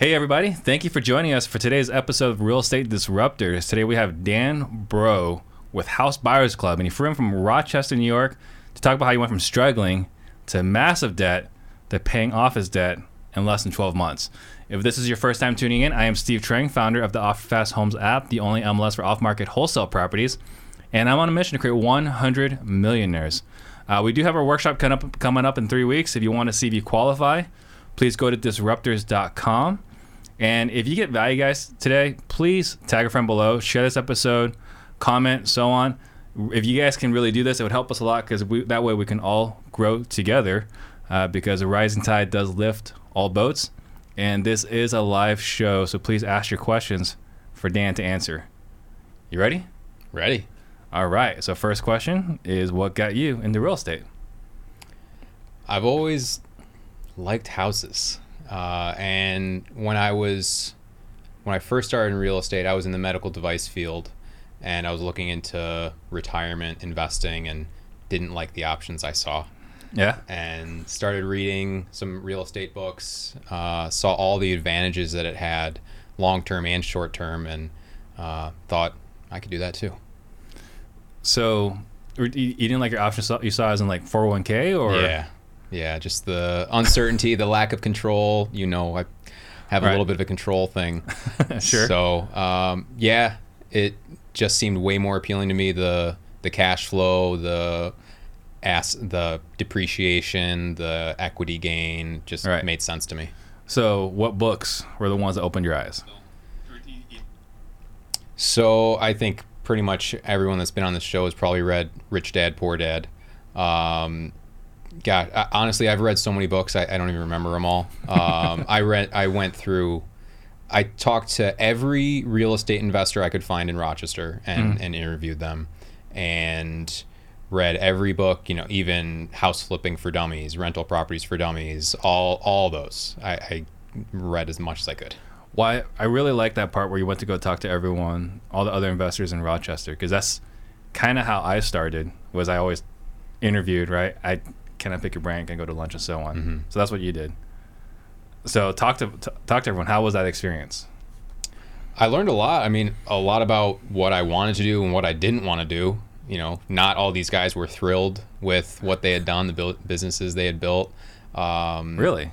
Hey, everybody. Thank you for joining us for today's episode of Real Estate Disruptors. Today we have Dan Bro with House Buyers Club, and he flew in from Rochester, New York to talk about how he went from struggling to massive debt to paying off his debt in less than 12 months. If this is your first time tuning in, I am Steve Trang, founder of the OfferFast Homes app, the only MLS for off market wholesale properties, and I'm on a mission to create 100 millionaires. Uh, we do have our workshop coming up, coming up in three weeks. If you want to see if you qualify, please go to disruptors.com. And if you get value, guys, today, please tag a friend below, share this episode, comment, so on. If you guys can really do this, it would help us a lot because that way we can all grow together. Uh, because a rising tide does lift all boats, and this is a live show, so please ask your questions for Dan to answer. You ready? Ready. All right. So first question is, what got you into real estate? I've always liked houses. Uh, and when I was when I first started in real estate, I was in the medical device field, and I was looking into retirement investing, and didn't like the options I saw. Yeah. And started reading some real estate books. Uh, saw all the advantages that it had, long term and short term, and uh, thought I could do that too. So, you didn't like your options you saw as in like 401k or yeah, yeah, just the uncertainty, the lack of control. You know, I have a right. little bit of a control thing. sure. So, um, yeah, it just seemed way more appealing to me. The the cash flow, the ass, the depreciation, the equity gain, just right. made sense to me. So, what books were the ones that opened your eyes? So, I think pretty much everyone that's been on this show has probably read Rich Dad Poor Dad. Um, God, honestly, I've read so many books, I, I don't even remember them all. Um, I read, I went through, I talked to every real estate investor I could find in Rochester and, mm. and interviewed them, and read every book. You know, even House Flipping for Dummies, Rental Properties for Dummies, all all those. I, I read as much as I could. Why I really like that part where you went to go talk to everyone, all the other investors in Rochester, because that's kind of how I started. Was I always interviewed, right? I can I pick your brain? Can I go to lunch and so on? Mm-hmm. So that's what you did. So talk to t- talk to everyone. How was that experience? I learned a lot. I mean, a lot about what I wanted to do and what I didn't want to do. You know, not all these guys were thrilled with what they had done, the build, businesses they had built. Um, really?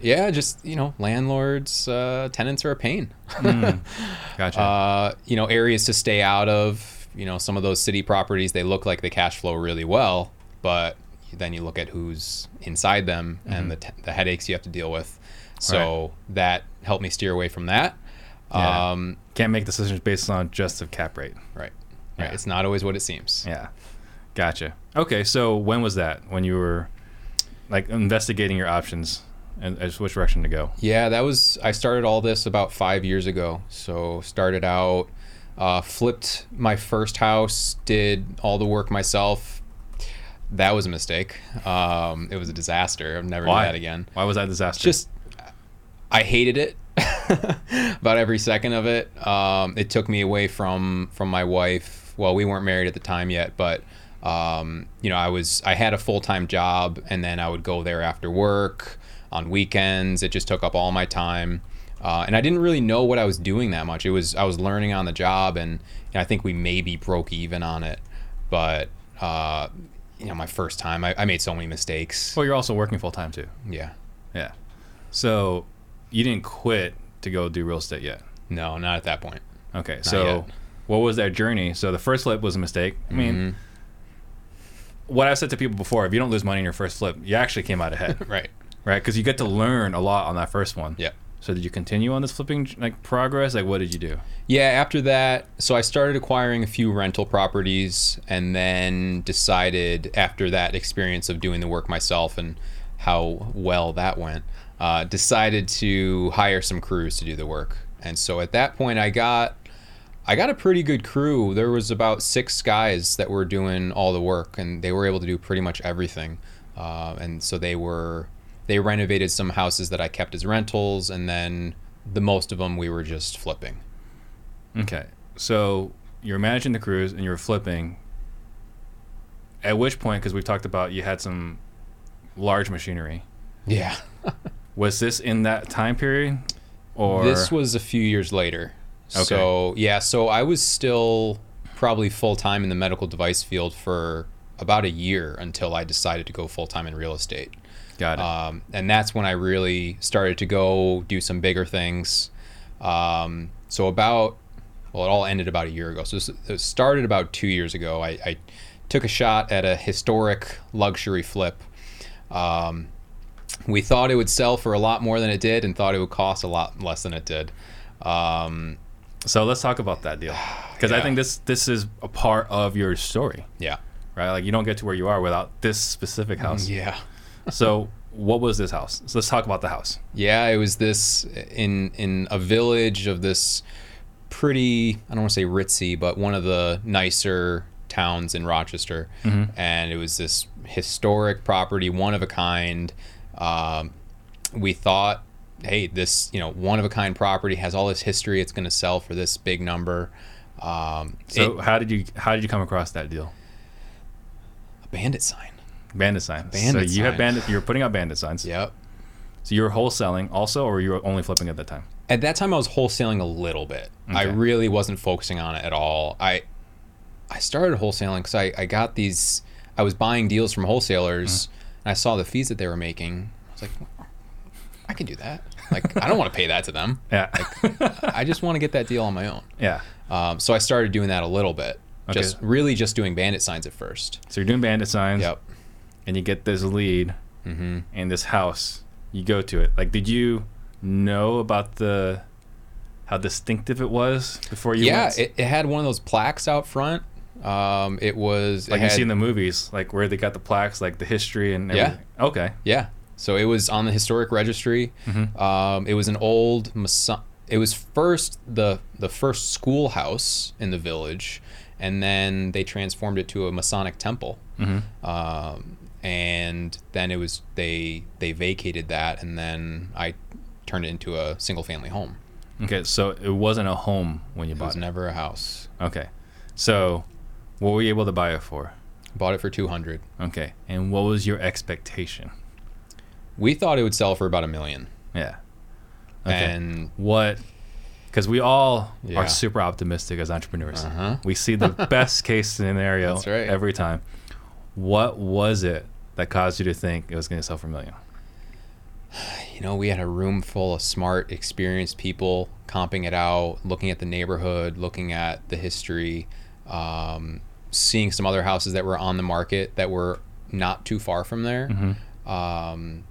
Yeah, just you know, landlords, uh, tenants are a pain. mm, gotcha. Uh, you know, areas to stay out of. You know, some of those city properties they look like they cash flow really well, but then you look at who's inside them mm-hmm. and the, t- the headaches you have to deal with. So right. that helped me steer away from that. Yeah. Um, Can't make decisions based on just a cap rate. Right. Right. Yeah. It's not always what it seems. Yeah. Gotcha. Okay. So when was that? When you were like investigating your options and which direction to go? Yeah, that was. I started all this about five years ago. So started out, uh, flipped my first house, did all the work myself, that was a mistake. Um, it was a disaster. I've never Why? that again. Why was that a disaster? Just, I hated it. about every second of it. Um, it took me away from from my wife. Well, we weren't married at the time yet, but um, you know, I was I had a full time job, and then I would go there after work on weekends. It just took up all my time, uh, and I didn't really know what I was doing that much. It was I was learning on the job, and know, I think we maybe broke even on it, but uh, you know my first time. I, I made so many mistakes. Well, you're also working full time too. Yeah. Yeah. So you didn't quit to go do real estate yet. No, not at that point. Okay. Not so yet. what was that journey? So the first flip was a mistake. I mean. Mm-hmm. What I've said to people before, if you don't lose money in your first flip, you actually came out ahead. right. Right? Because you get to learn a lot on that first one. Yeah. So did you continue on this flipping like progress? Like what did you do? Yeah, after that, so I started acquiring a few rental properties and then decided after that experience of doing the work myself and how well that went, uh, decided to hire some crews to do the work. And so at that point I got I got a pretty good crew. There was about six guys that were doing all the work and they were able to do pretty much everything. Uh, and so they were they renovated some houses that I kept as rentals, and then the most of them we were just flipping. Okay, so you're managing the crews and you were flipping. At which point, because we've talked about you had some large machinery. Yeah. was this in that time period? or This was a few years later. Okay. So yeah, so I was still probably full time in the medical device field for about a year until I decided to go full time in real estate. Got it? Um, and that's when I really started to go do some bigger things. Um, so about well, it all ended about a year ago. So it started about two years ago. I, I took a shot at a historic luxury flip. Um, we thought it would sell for a lot more than it did, and thought it would cost a lot less than it did. Um, so let's talk about that deal because I think this this is a part of your story, yeah, right? Like you don't get to where you are without this specific house. yeah. So what was this house? So let's talk about the house. Yeah, it was this in in a village of this pretty I don't want to say ritzy, but one of the nicer towns in Rochester, and it was this historic property, one of a kind. Um, we thought, hey, this you know one of a kind property has all this history. It's going to sell for this big number. Um, So it- how did you how did you come across that deal? a bandit sign. Bandit sign. Bandit so you have bandit. You're putting out bandit signs. Yep. So you were wholesaling also, or you were only flipping at that time? at that time I was wholesaling a little bit. I really wasn't focusing on it at all. I I started wholesaling because I, I got these I was buying deals from wholesalers and I saw the fees that they were making. I was like, I can do that. Like I don't want to pay that to them. Yeah. I just want to get that deal on my own. yeah. Um, so I started doing that a little bit. Okay. Just really just doing bandit signs at first. So you're doing bandit signs. Yep. And you get this lead Mm-hmm. in this house. You go to it. Like, did you know about the how distinctive it was before you? Yeah, went? it, it had one of those plaques out front. Um, it was it like you see in the movies, like where they got the plaques, like the history and Yeah. Okay. Yeah. So it was on the historic registry. Um, it was an old Mason- It was first the the first schoolhouse in the village, and then they transformed it to a Masonic temple. Um, and then it was they they vacated that, and then I turned it into a single family home. Okay. So it wasn't a home when you It bought was it. never a house. Okay. So what were you able to buy it for? Bought it for two hundred. Okay. And what was your expectation? We thought it would sell for about a million. Yeah. Okay. And what because we all Yeah. are super optimistic as entrepreneurs Uh-huh. we see the best case scenario That's right. every time what was it that caused you to think it was going to sell for a million you know, we had a room full of smart, experienced people comping it out, looking at the neighborhood, looking at the history, um, seeing some other houses that were on the market that were not too far from there. Um,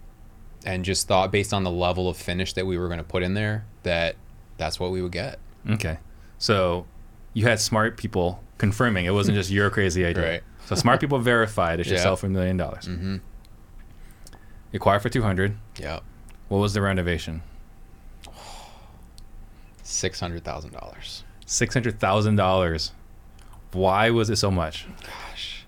and just thought, based on the level of finish that we were going to put in there, that that's what we would get. okay so you had smart people confirming it wasn't just your crazy idea Right. So smart people verified it should Yeah. sell for a million dollars Mm-hmm. you acquired for 200 Yep. what was the renovation $600,000. $600000 why was it so much Gosh.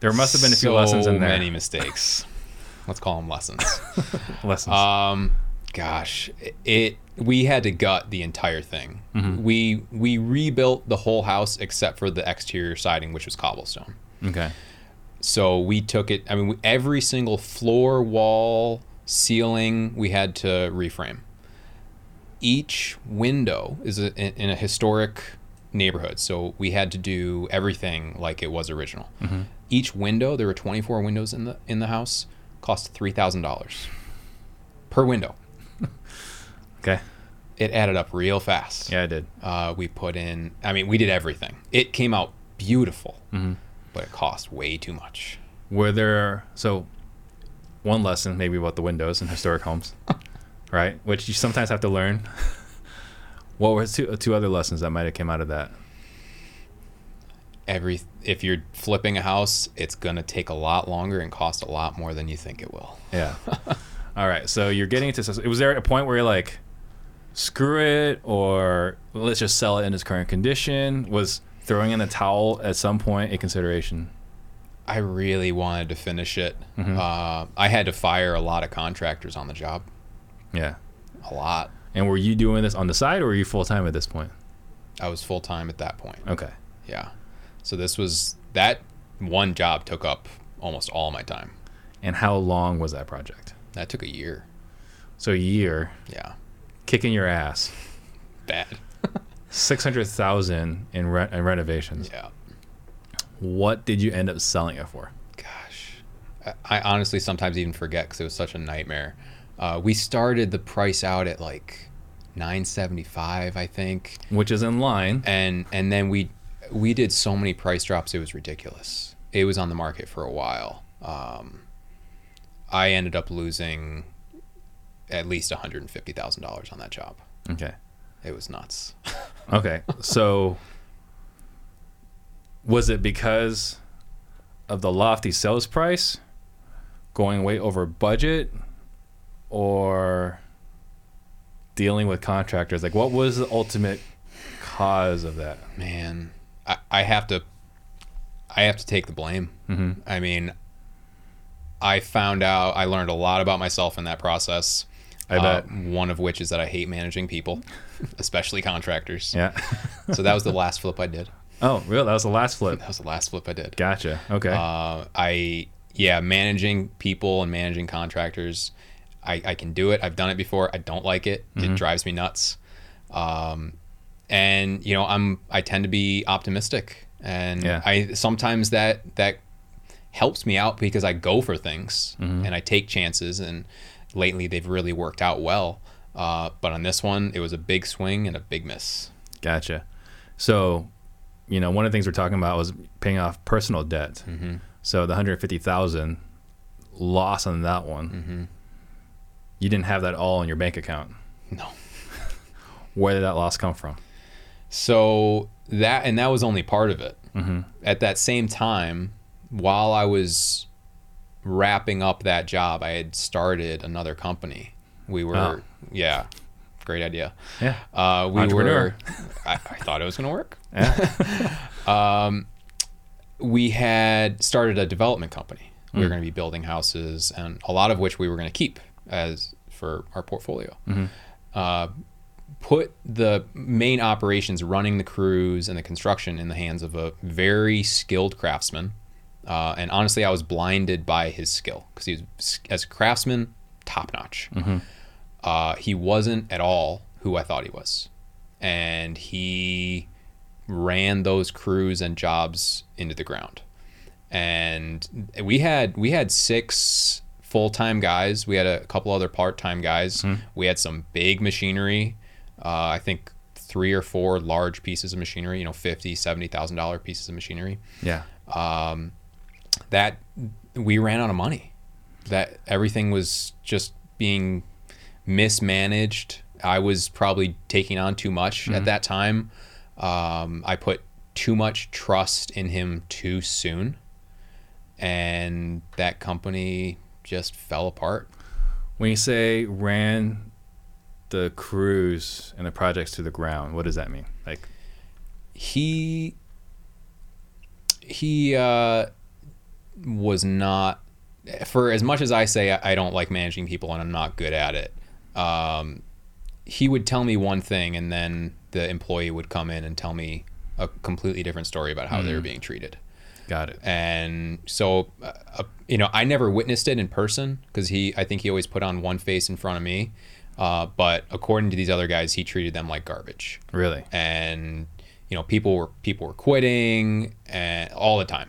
there must have been a few so lessons in there many mistakes. Let's call them lessons. lessons Um, gosh, it we had to gut the entire thing. Mm-hmm. We we rebuilt the whole house except for the exterior siding, which was cobblestone. okay So we took it. I mean, every single floor, wall, ceiling, we had to reframe. Each window is a, in, a historic neighborhood, so we had to do everything like it was original. Each window, there were 24 windows in the in the house, cost three thousand dollars per window. Okay It added up real fast. yeah i did Uh, we put in. I mean, we did everything. It came out beautiful, but it cost way too much. were there so one lesson maybe about the windows in historic homes right which you sometimes have to learn what were two, two other lessons that might have came out of that every if you're flipping a house, it's gonna take a lot longer and cost a lot more than you think it will. yeah all right so you're getting into was there a point where you're like screw it or let's just sell it in its current condition was throwing in the towel at some point a consideration I really wanted to finish it. Uh, I had to fire a lot of contractors on the job, yeah a lot. and were you doing this on the side or were you full-time at this point I was full time at that point. okay Yeah, so this was that one job took up almost all my time. and how long was that project That took a year. so a year Yeah, kicking your ass. Bad. Six hundred thousand in, re- in renovations. Yeah. What did you end up selling it for? Gosh, I, I honestly sometimes even forget because it was such a nightmare. Uh, we started the price out at like nine seventy five, I think, Which is in line. and and then we we did so many price drops it was ridiculous. It was on the market for a while. Um, I ended up losing at least one hundred and fifty thousand dollars on that job. Okay. It was nuts. Okay. So was it because of the lofty sales price going way over budget or dealing with contractors? Like what was the ultimate cause of that? man I, I have to i have to take the blame Mm-hmm. i mean i found out i learned a lot about myself in that process I Uh, bet. one of which is that i hate managing people especially contractors Yeah. so that was the last flip i did oh, real? That was the last flip. that was the last flip i did Gotcha. Okay. uh, i yeah managing people and managing contractors I, I can do it i've done it before i don't like it Mm-hmm. it drives me nuts um, and you know i'm i tend to be optimistic and Yeah. i sometimes that that helps me out because i go for things Mm-hmm. and i take chances and lately they've really worked out well uh, but on this one it was a big swing and a big miss Gotcha. So, you know, one of the things we're talking about was paying off personal debt. Mm-hmm. So the hundred fifty thousand loss on that one. Mm-hmm. You didn't have that all in your bank account. no Where did that loss come from? So that and that was only part of it. Mm-hmm. At that same time, while I was wrapping up that job, I had started another company. We were, Oh. yeah, great idea. Yeah. Uh, we Entrepreneur. were. I, I thought it was going to work. Yeah. We had started a development company. We Mm. were going to be building houses, and a lot of which we were going to keep as for our portfolio. Mm-hmm. Uh, put the main operations, running the crews and the construction, in the hands of a very skilled craftsman. Uh, and honestly, I was blinded by his skill because he was, as a craftsman, top notch. Uh, he wasn't at all who I thought he was, and he ran those crews and jobs into the ground. And we had we had six full time guys. We had a couple other part time guys. We had some big machinery. Uh, I think three or four large pieces of machinery. You know, fifty, seventy thousand dollar pieces of machinery yeah. That we ran out of money. That everything was just being mismanaged. I was probably taking on too much at that time. Um, I put too much trust in him too soon, and that company just fell apart. When you say ran the crews and the projects to the ground, what does that mean? Like, he he uh, was not for as much as I say I don't like managing people and I'm not good at it. Um, he would tell me one thing and then the employee would come in and tell me a completely different story about how they were being treated. got it. And so, uh, uh, you know, I never witnessed it in person because he, I think he always put on one face in front of me. Uh, but according to these other guys, he treated them like garbage Really? and you know people were people were quitting and all the time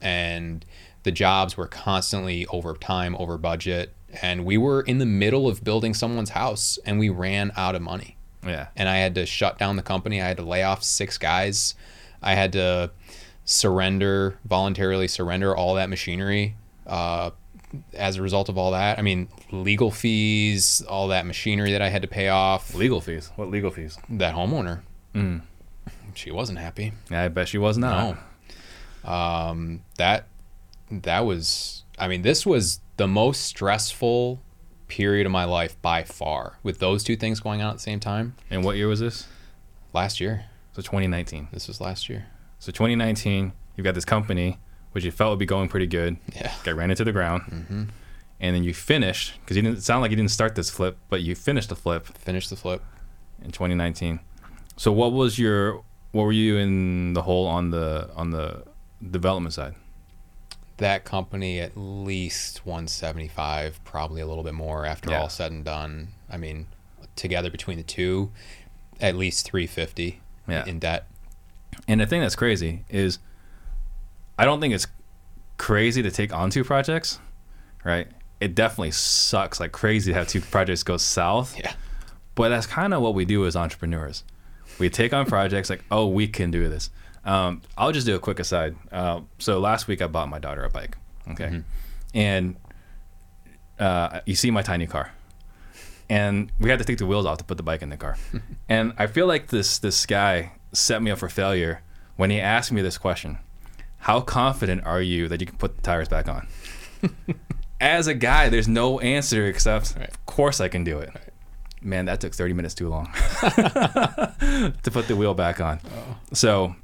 and the jobs were constantly over time over budget and we were in the middle of building someone's house and we ran out of money Yeah. and I had to shut down the company. I had to lay off six guys. I had to surrender, voluntarily surrender all that machinery. Uh, as a result of all that, I mean, legal fees, all that machinery that I had to pay off. Legal fees. What legal fees? That homeowner, Mm. she wasn't happy. Yeah, I bet she was not. No. Um, that that was. I mean, this was the most stressful period of my life by far. With those two things going on at the same time. And what year was this? Last year. So 2019. This was last year. So 2019, you've got this company which you felt would be going pretty good. Yeah. Got ran into the ground, Mm-hmm. and then you finished because you didn't it sound like you didn't start this flip, but you finished the flip Finished the flip. in 2019. So what was your what were you in the hole on the on the development side? That company at least 175, probably a little bit more after Yeah. all said and done. I mean, together between the two, at least 350 Yeah. in debt. And the thing that's crazy is, I don't think it's crazy to take on two projects, right? It definitely sucks like crazy to have two projects go south. Yeah. But that's kind of what we do as entrepreneurs. We take on projects like, oh, we can do this. Um, I'll just do a quick aside. Uh, so last week I bought my daughter a bike. Okay. And uh, you see my tiny car. And we had to take the wheels off to put the bike in the car. and I feel like this this guy set me up for failure when he asked me this question. How confident are you that you can put the tires back on? As a guy, there's no answer except, Right. of course I can do it. Man, that took 30 minutes too long to put the wheel back on. So,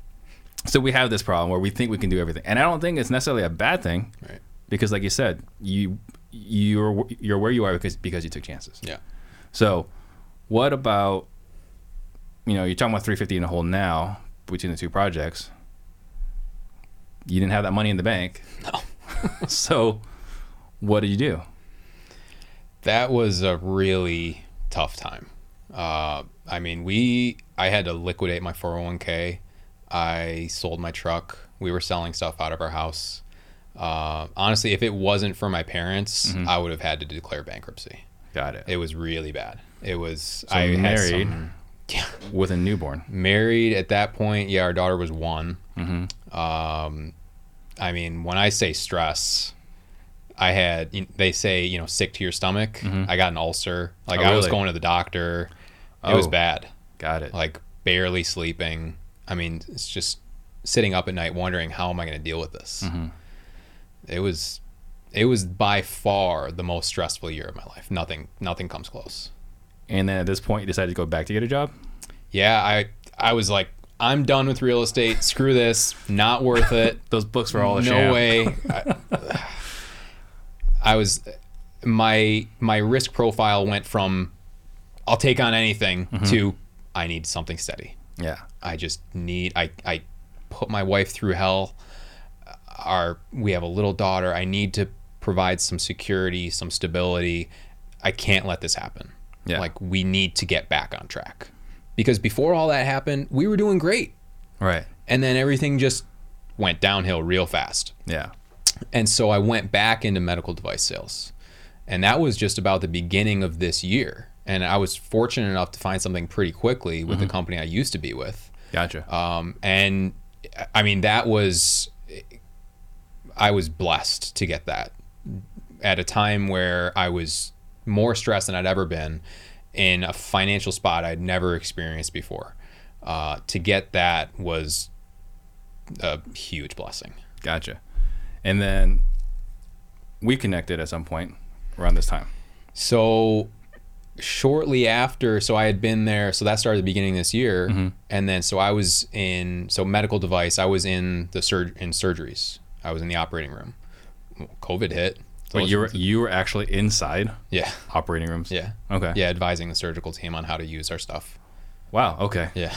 so we have this problem where we think we can do everything, and I don't think it's necessarily a bad thing Right. because, like you said, you you're you're where you are because because you took chances. Yeah. So, what about you know you're talking about 350 in a hole now between the two projects? You didn't have that money in the bank. No. so, what did you do? That was a really tough time. Uh, I mean, we I had to liquidate my 401k. I sold my truck. We were selling stuff out of our house. Uh, honestly, if it wasn't for my parents, Mm-hmm. I would have had to declare bankruptcy. Got it. It was really bad. It was So I had married. some- yeah, With a newborn. married at that point. Yeah, our daughter was one. Mm-hmm. Um, I mean, when I say stress, I had they say you know sick to your stomach. I got an ulcer. Like Mm-hmm. Oh, I was going to the doctor. It was Oh. bad. Got it. Like barely sleeping. I mean, it's just sitting up at night wondering how am I going to deal with this. Mm-hmm. It was, it was by far the most stressful year of my life. Nothing, nothing comes close. and then at this point, you decided to go back to get a job. Yeah, I, I was like, I'm done with real estate. Screw this. Not worth it. Those books were all a no sham. way. I, I was my my risk profile went from I'll take on anything Mm-hmm. to I need something steady. Yeah. I just need I I put my wife through hell. Our we have a little daughter. I need to provide some security, some stability. I can't let this happen. Yeah. Like we need to get back on track. Because before all that happened, we were doing great. Right. And then everything just went downhill real fast. Yeah. And so I went back into medical device sales. And that was just about the beginning of this year. And I was fortunate enough to find something pretty quickly with the company I used to be with. Gotcha. Um, and I mean, that was, I was blessed to get that at a time where I was more stressed than I'd ever been in a financial spot I'd never experienced before. Uh, to get that was a huge blessing. Gotcha. And then we connected at some point around this time. So shortly after, so I had been there. So that started the beginning of this year, mm-hmm. and then so I was in so medical device. I was in the surg in surgeries. I was in the operating room. COVID hit. So you were you were actually inside yeah, operating rooms. yeah, Okay. yeah, advising the surgical team on how to use our stuff. Wow. Okay. Yeah,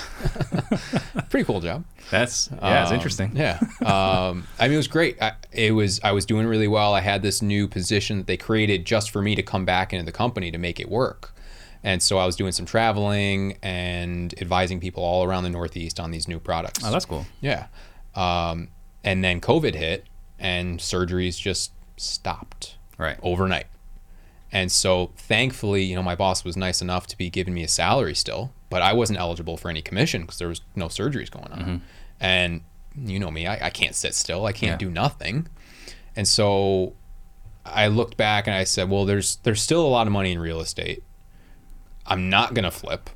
pretty cool job. That's yeah. it's Um, interesting. Yeah. Um, I mean, it was great. I, it was. I was doing really well. I had this new position that they created just for me to come back into the company to make it work. And so I was doing some traveling and advising people all around the Northeast on these new products. Oh, that's cool. yeah. Um, and then COVID hit, and surgeries just stopped Right. overnight. And so thankfully, you know, my boss was nice enough to be giving me a salary still, but I wasn't eligible for any commission because there was no surgeries going on. And you know me, I, I can't sit still. I can't Yeah. do nothing. And so I looked back and I said, well, there's there's still a lot of money in real estate. I'm not gonna flip.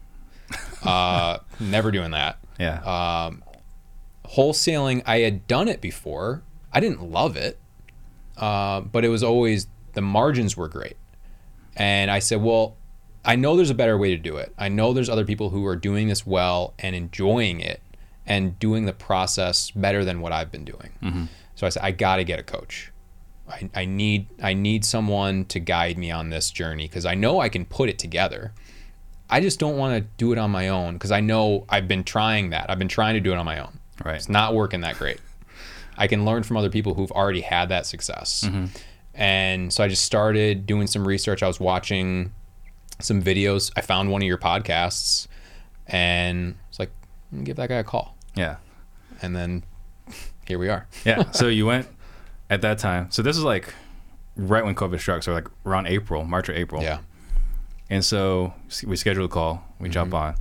Uh, never doing that Yeah. Um, wholesaling i had done it before i didn't love it uh, but it was always the margins were great and i said well i know there's a better way to do it. I know there's other people who are doing this well and enjoying it and doing the process better than what i've been doing. Mm-hmm. So i said i got to get a coach. I, I need i need someone to guide me on this journey because i know i can put it together. I just don't want to do it on my own because i know i've been trying that. I've been trying to do it on my own. Right. it's not working that great. I can learn from other people who've already had that success. Mm-hmm. And so I just started doing some research. I was watching some videos. I found one of your podcasts, and it's like, give that guy a call. Yeah. And then here we are. Yeah. So you went at that time. So this is like right when COVID struck. So like around April, March or April. Yeah. And so we scheduled a call. We jump mm-hmm. on.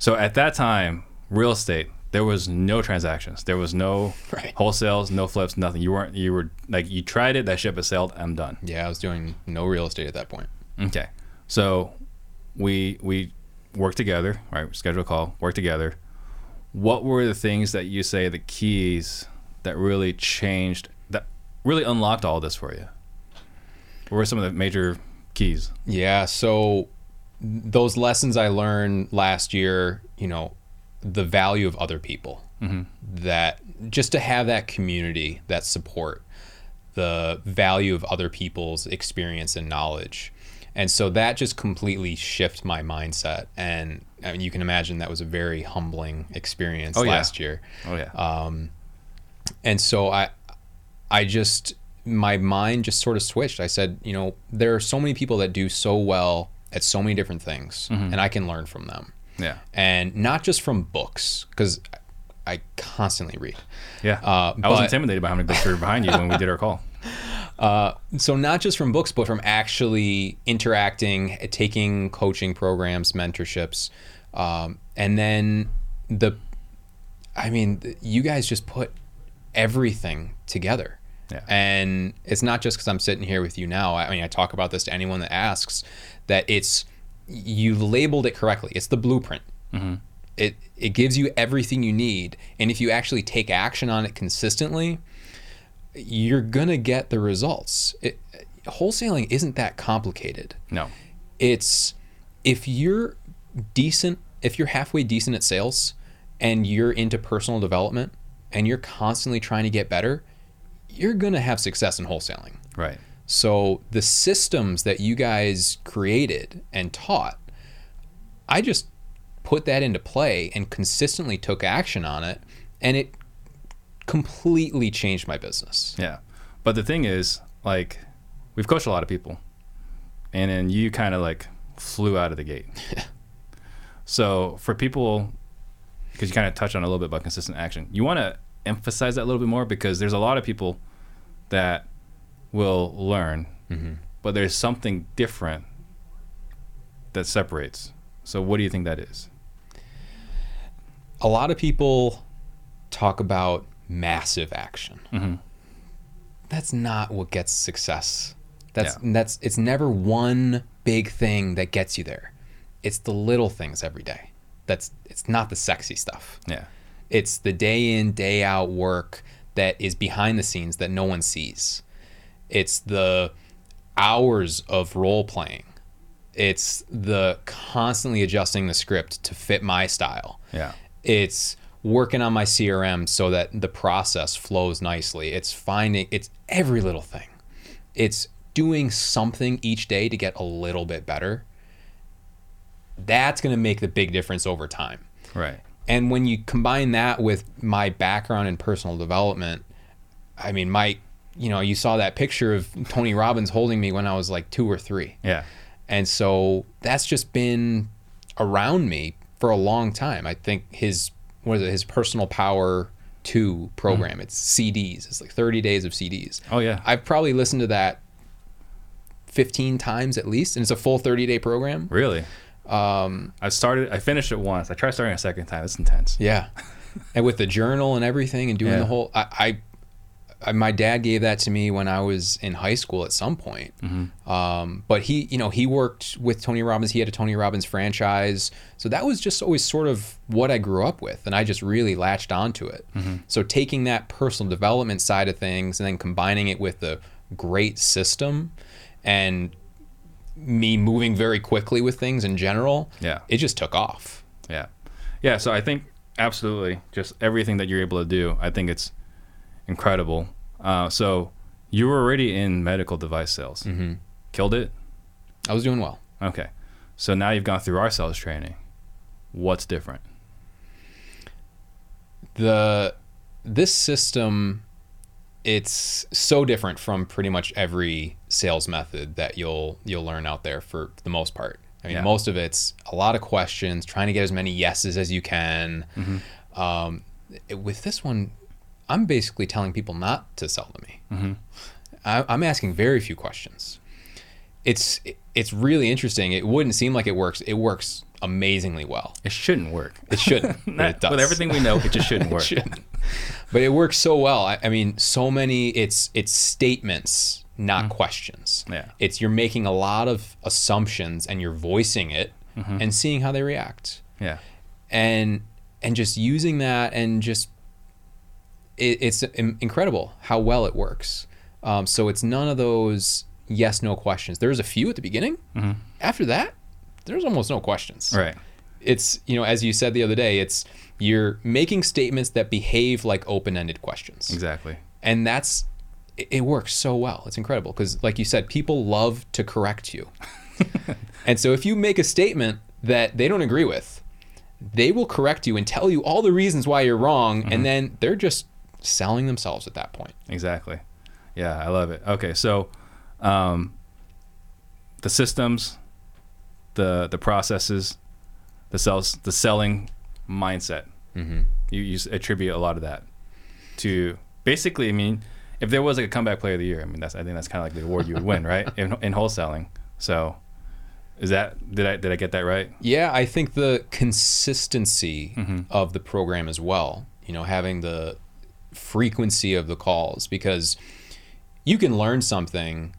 So at that time, real estate, there was no transactions. There was no Right. wholesales, no flips, nothing. You weren't. You were like you tried it. That ship has sailed. I'm done. Yeah, I was doing no real estate at that point. Okay. So we we worked together, right? Schedule a call, work together. What were the things that you say the keys that really changed that really unlocked all this for you? What were some of the major keys? Yeah, so those lessons I learned last year, you know, the value of other people. That just to have that community, that support, the value of other people's experience and knowledge. And so that just completely shifted my mindset. And I mean, you can imagine that was a very humbling experience Oh, yeah. last year. Oh yeah. Um, and so i i just my mind just sort of switched i said you know there are so many people that do so well at so many different things and i can learn from them yeah. and not just from books because i constantly read Yeah. uh, I was but- intimidated by how many books were behind you when we did our call. so not just from books but from actually interacting taking coaching programs mentorships um, and then the i mean you guys just put everything together Yeah. and it's not just because i'm sitting here with you now i mean i talk about this to anyone that asks that it's you labeled it correctly. It's the blueprint. Mm-hmm. It it gives you everything you need and if you actually take action on it consistently you're gonna get the results. It, wholesaling isn't that complicated. No. it's if you're decent if you're halfway decent at sales and you're into personal development and you're constantly trying to get better you're going to have success in wholesaling. Right. So the systems that you guys created and taught i just put that into play and consistently took action on it and it completely changed my business Yeah. But the thing is, like, we've coached a lot of people, and then you kind of like flew out of the gate. so for people, because you kind of touched on a little bit about consistent action, you want to emphasize that a little bit more because there's a lot of people that will learn, mm-hmm. but there's something different that separates. So what do you think that is? a lot of people talk about massive action. Mm-hmm. That's not what gets success. That's Yeah. that's it's never one big thing that gets you there. It's the little things every day. That's it's not the sexy stuff. Yeah. It's the day in, day out work that is behind the scenes that no one sees. It's the hours of role playing. It's the constantly adjusting the script to fit my style Yeah. it's working on my CRM so that the process flows nicely. It's finding it's every little thing. It's doing something each day to get a little bit better. That's going to make the big difference over time. Right. And when you combine that with my background in personal development, I mean, my, you know, you saw that picture of Tony Robbins holding me when I was like two or three. Yeah. And so that's just been around me for a long time. I think his what is it, his personal power two program. It's CDs. It's like 30 days of CDs. Oh yeah. I've probably listened to that 15 times at least, and it's a full 30 day program. Really? Um, I started. I finished it once. I tried starting a second time. It's intense. Yeah. and with the journal and everything and doing Yeah. the whole I I my dad gave that to me when I was in high school at some point. Um, but he, you know, he worked with Tony Robbins. He had a Tony Robbins franchise, so that was just always sort of what I grew up with, and I just really latched onto it. So taking that personal development side of things and then combining it with the great system, and me moving very quickly with things in general, Yeah. it just took off. Yeah. Yeah. So I think absolutely just everything that you're able to do, I think it's incredible. Uh, so you were already in medical device sales. Mm-hmm. Killed it? I was doing well. Okay. So now you've gone through our sales training. What's different? the this system it's so different from pretty much every sales method that you'll you'll learn out there for the most part I mean, Yeah. most of it's a lot of questions, trying to get as many yeses as you can. Mm-hmm. Um, it- with this one, I'm basically telling people not to sell to me. Mm-hmm. I, I'm asking very few questions. It's it's really interesting. It wouldn't seem like it works. It works amazingly well. It shouldn't work. It shouldn't, but Not- it does. With everything we know, it just shouldn't work. shouldn't. But it works so well. I, I mean, so many. It's it's statements, not questions. Mm-hmm. Yeah. It's you're making a lot of assumptions and you're voicing it Mm-hmm. and seeing how they react, Yeah. and and just using that and just it, it's incredible how well it works. Um, so it's none of those yes no questions. There's a few at the beginning. After that, there's almost no questions Mm-hmm. Right. it's you know as you said the other day it's you're making statements that behave like open-ended questions Exactly. and that's it, it works so well it's incredible because like you said people love to correct you and so if you make a statement that they don't agree with they will correct you and tell you all the reasons why you're wrong and then they're just selling themselves at that point Exactly. Yeah, I love it. Okay, so um, the systems, the the processes, the sales, the selling mindset. Mm-hmm. You, you attribute a lot of that to basically. I mean, if there was like a comeback player of the year, I mean, that's I think that's kind of like the award you would win, right? In, in wholesaling. So, is that did I did I get that right? Yeah, I think the consistency of the program as well, you know, having the frequency of the calls because you can learn something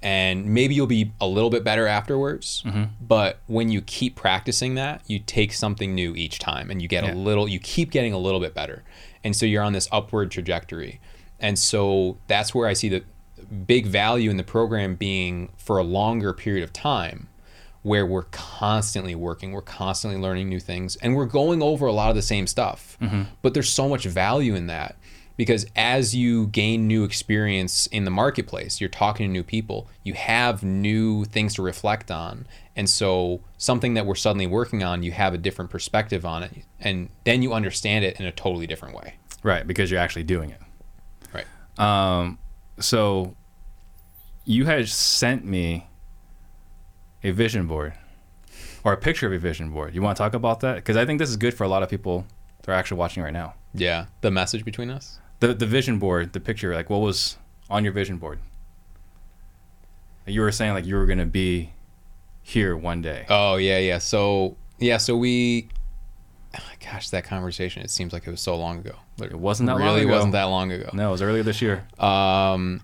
and maybe you'll be a little bit better afterwards. Mm-hmm. But when you keep practicing that, you take something new each time and you get Yeah. a little, you keep getting a little bit better. And so you're on this upward trajectory. And so that's where I see the big value in the program being for a longer period of time where we're constantly working, we're constantly learning new things, and we're going over a lot of the same stuff. Mm-hmm. But there's so much value in that because as you gain new experience in the marketplace, you're talking to new people, you have new things to reflect on. And so something that we're suddenly working on, you have a different perspective on it, and then you understand it in a totally different way. Right, because you're actually doing it. Right. Um, so you had sent me a vision board or a picture of a vision board. You want to talk about that? Because I think this is good for a lot of people that are actually watching right now. Yeah. The message between us? The the vision board, the picture, like what was on your vision board? You were saying like you were gonna be here one day. Oh yeah, yeah. So yeah, so we, gosh, that conversation. It seems like it was so long ago, It wasn't that long really ago. wasn't that long ago. No, it was earlier this year. Um,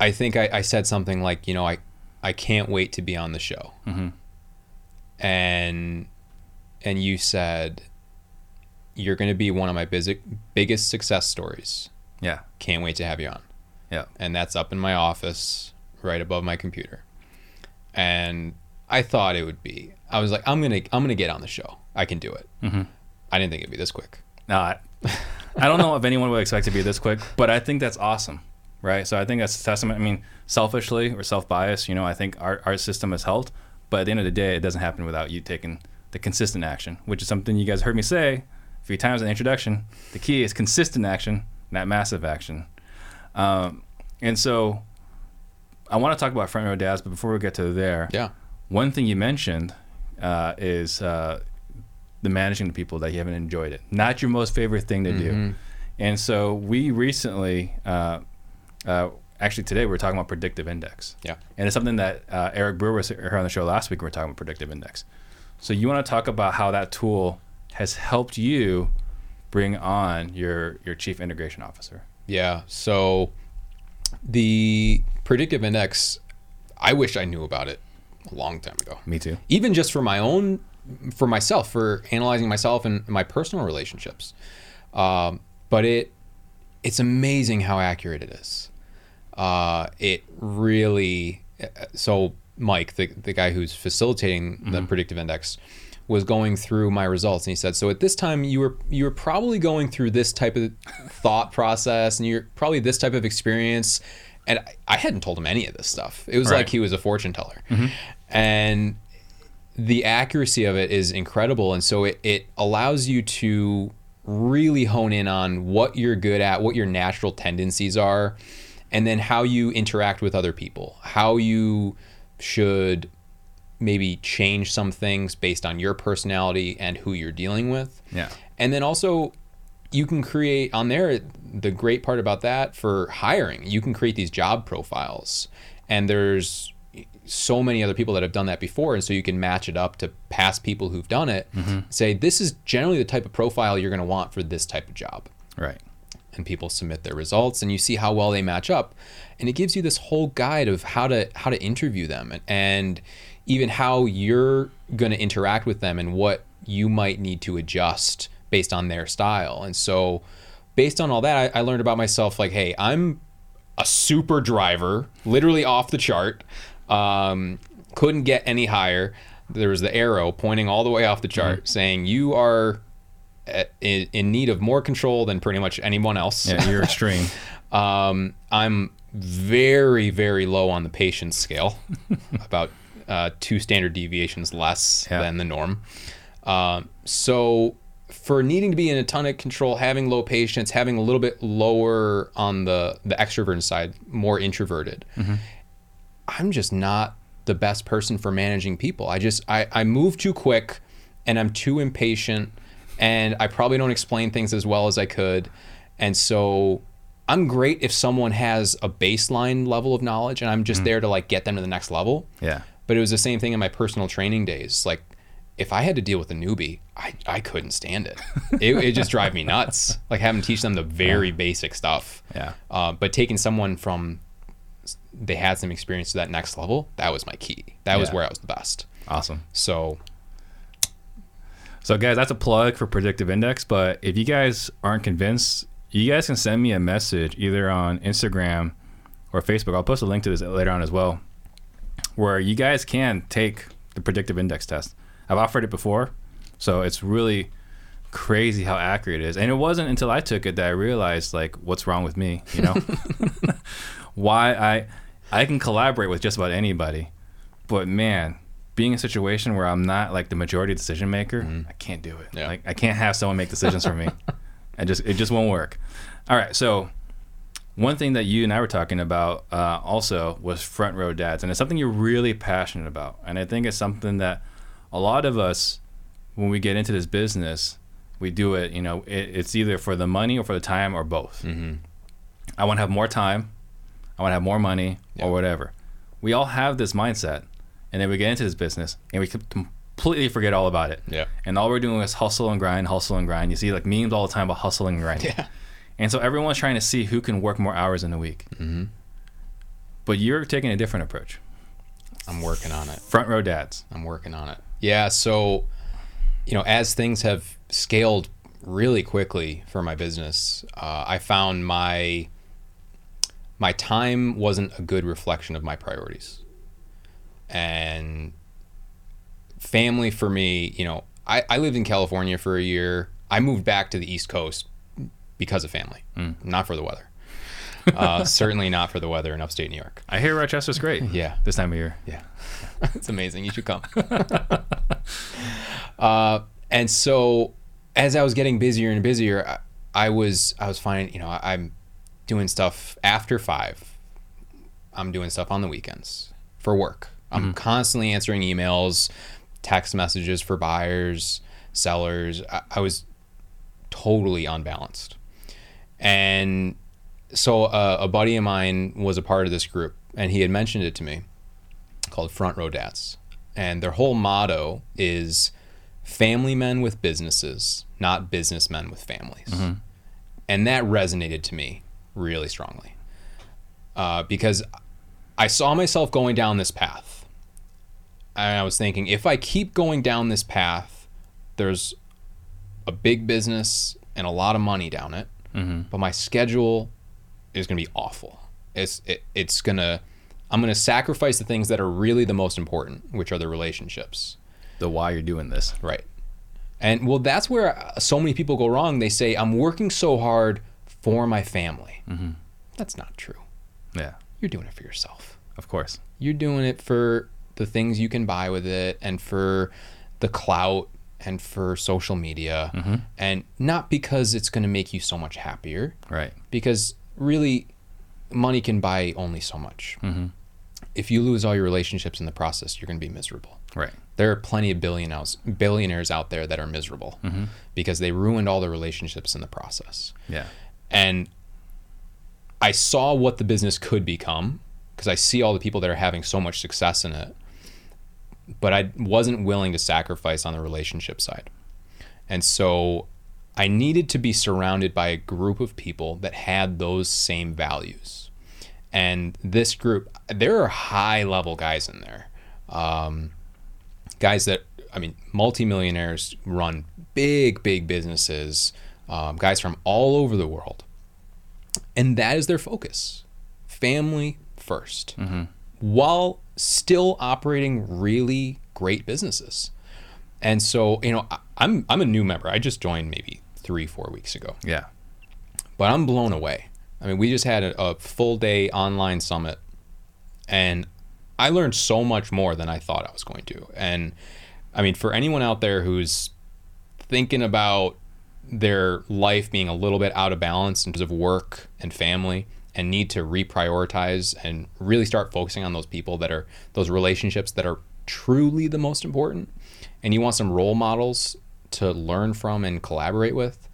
I think I, I said something like, you know, I, I can't wait to be on the show, Mhm. and, and you said, you're going to be one of my busy, biggest success stories. Yeah, Can't wait to have you on. yeah, and that's up in my office right above my computer and i thought it would be i was like i'm gonna i'm gonna get on the show i can do it Mhm. i didn't think it'd be this quick No, I, I don't know if anyone would expect to be this quick, but I think that's awesome, right? So I think that's a testament. I mean, selfishly or self-biased, you know, I think our, our system has helped, but at the end of the day, it doesn't happen without you taking the consistent action, which is something you guys heard me say few times in the introduction. The key is consistent action, not massive action. Um, and so I want to talk about front row dads, but before we get to there, yeah one thing you mentioned uh, is uh, the managing the people that you haven't enjoyed it. Not your most favorite thing to do. And so we recently, uh, uh, actually today, we are talking about predictive index. yeah And it's something that uh, Eric Brewer was here on the show last week. We were talking about predictive index. So you want to talk about how that tool has helped you bring on your your chief integration officer. yeah so the predictive index i wish i knew about it a long time ago Me too. even just for my own for myself for analyzing myself and my personal relationships um, but it it's amazing how accurate it is uh, it really so mike the, the guy who's facilitating the predictive index was going through my results and he said so at this time you were you were probably going through this type of thought process and you're probably this type of experience. And I, I hadn't told him any of this stuff. It was Right. like he was a fortune teller. Mm-hmm. And the accuracy of it is incredible. And so it, it allows you to really hone in on what you're good at what your natural tendencies are and then how you interact with other people how you should maybe change some things based on your personality and who you're dealing with. Yeah. And then also, you can create on there. The great part about that for hiring, you can create these job profiles, and there's so many other people that have done that before, and so you can match it up to past people who've done it. Mm-hmm. Say this is generally the type of profile you're going to want for this type of job Right. and people submit their results and you see how well they match up and it gives you this whole guide of how to how to interview them and, and even how you're going to interact with them and what you might need to adjust based on their style and so based on all that I, I learned about myself like hey i'm a super driver literally off the chart um, couldn't get any higher there was the arrow pointing all the way off the chart saying you are in, in need of more control than pretty much anyone else. Yeah, you're extreme. Um, I'm very, very low on the patience scale, about uh, two standard deviations less Yeah. than the norm. Um, so, for needing to be in a ton of control, having low patience, having a little bit lower on the the extrovert side, more introverted, I'm just not the best person for managing people. I just I, I move too quick and I'm too impatient and I probably don't explain things as well as I could. And so I'm great if someone has a baseline level of knowledge and I'm just there to like get them to the next level. Yeah. But it was the same thing in my personal training days. Like if I had to deal with a newbie, I, I couldn't stand it. it. It just drive me nuts. Like having to teach them the very basic stuff. Yeah. Uh, but taking someone from they had some experience to that next level, that was my key. That was where I was the best. Awesome. So So, guys, that's a plug for Predictive Index. But if you guys aren't convinced, you guys can send me a message either on Instagram or Facebook. I'll post a link to this later on as well, where you guys can take the Predictive Index test. I've offered it before, so it's really crazy how accurate it is. And it wasn't until I took it that I realized like what's wrong with me. You know, why I I can collaborate with just about anybody, but man, being in a situation where I'm not like the majority decision maker, mm-hmm. I can't do it. Yeah. Like I can't have someone make decisions for me. I just it just won't work. All right, so one thing that you and I were talking about uh, also was front row dads, and it's something you're really passionate about, and I think it's something that a lot of us, when we get into this business, we do it. You know, it, it's either for the money or for the time or both. Mm-hmm. I want to have more time, I want to have more money or whatever. We all have this mindset, and then we get into this business and we completely forget all about it. Yeah. And all we're doing is hustle and grind, hustle and grind. You see like memes all the time about hustling and grinding. Yeah. And so everyone's trying to see who can work more hours in a week. Mm-hmm. But you're taking a different approach. I'm working on it. Front row dads. I'm working on it. Yeah. So, you know, as things have scaled really quickly for my business, uh, I found my my time wasn't a good reflection of my priorities. And family for me, you know, I, I lived in California for a year. I moved back to the East Coast because of family, not for the weather. Uh, certainly not for the weather in upstate New York. I hear Rochester's great. Yeah. This time of year. Yeah. it's amazing. You should come. uh, and so as I was getting busier and busier, I, I was I was finding, you know, I, I'm doing stuff after five. I'm doing stuff on the weekends for work. I'm constantly answering emails, text messages for buyers, sellers. I, I was totally unbalanced. And so uh, a buddy of mine was a part of this group, and he had mentioned it to me called Front Row Dads. And their whole motto is family men with businesses, not businessmen with families. And that resonated to me really strongly uh, because I saw myself going down this path. And I was thinking, if I keep going down this path, there's a big business and a lot of money down it, Mm-hmm. but my schedule is going to be awful. It's it, it's gonna I'm gonna sacrifice the things that are really the most important, which are the relationships. The why you're doing this. Right. And well, that's where so many people go wrong. They say, I'm working so hard for my family. Mm-hmm. That's not true. Yeah. You're doing it for yourself. Of course. You're doing it for the things you can buy with it and for the clout and for social media. Mm-hmm. And not because it's going to make you so much happier, Right. because really, money can buy only so much. Mm-hmm. If you lose all your relationships in the process, you're going to be miserable. Right. There are plenty of billionaires billionaires out there that are miserable mm-hmm. because they ruined all their relationships in the process. Yeah. And I saw what the business could become because I see all the people that are having so much success in it. But I wasn't willing to sacrifice on the relationship side. And so I needed to be surrounded by a group of people that had those same values. And this group, there are high level guys in there. Um, guys that, I mean, multimillionaires run big, big businesses, um, guys from all over the world. And that is their focus family 1st while still operating really great businesses. And so, you know, I'm, I'm a new member. I just joined maybe three, four weeks ago Yeah. but I'm blown away. I mean, we just had a, a full day online summit, and I learned so much more than I thought I was going to. And I mean, for anyone out there who's thinking about their life being a little bit out of balance in terms of work and family and need to reprioritize and really start focusing on those people that are those relationships that are truly the most important and you want some role models to learn from and collaborate with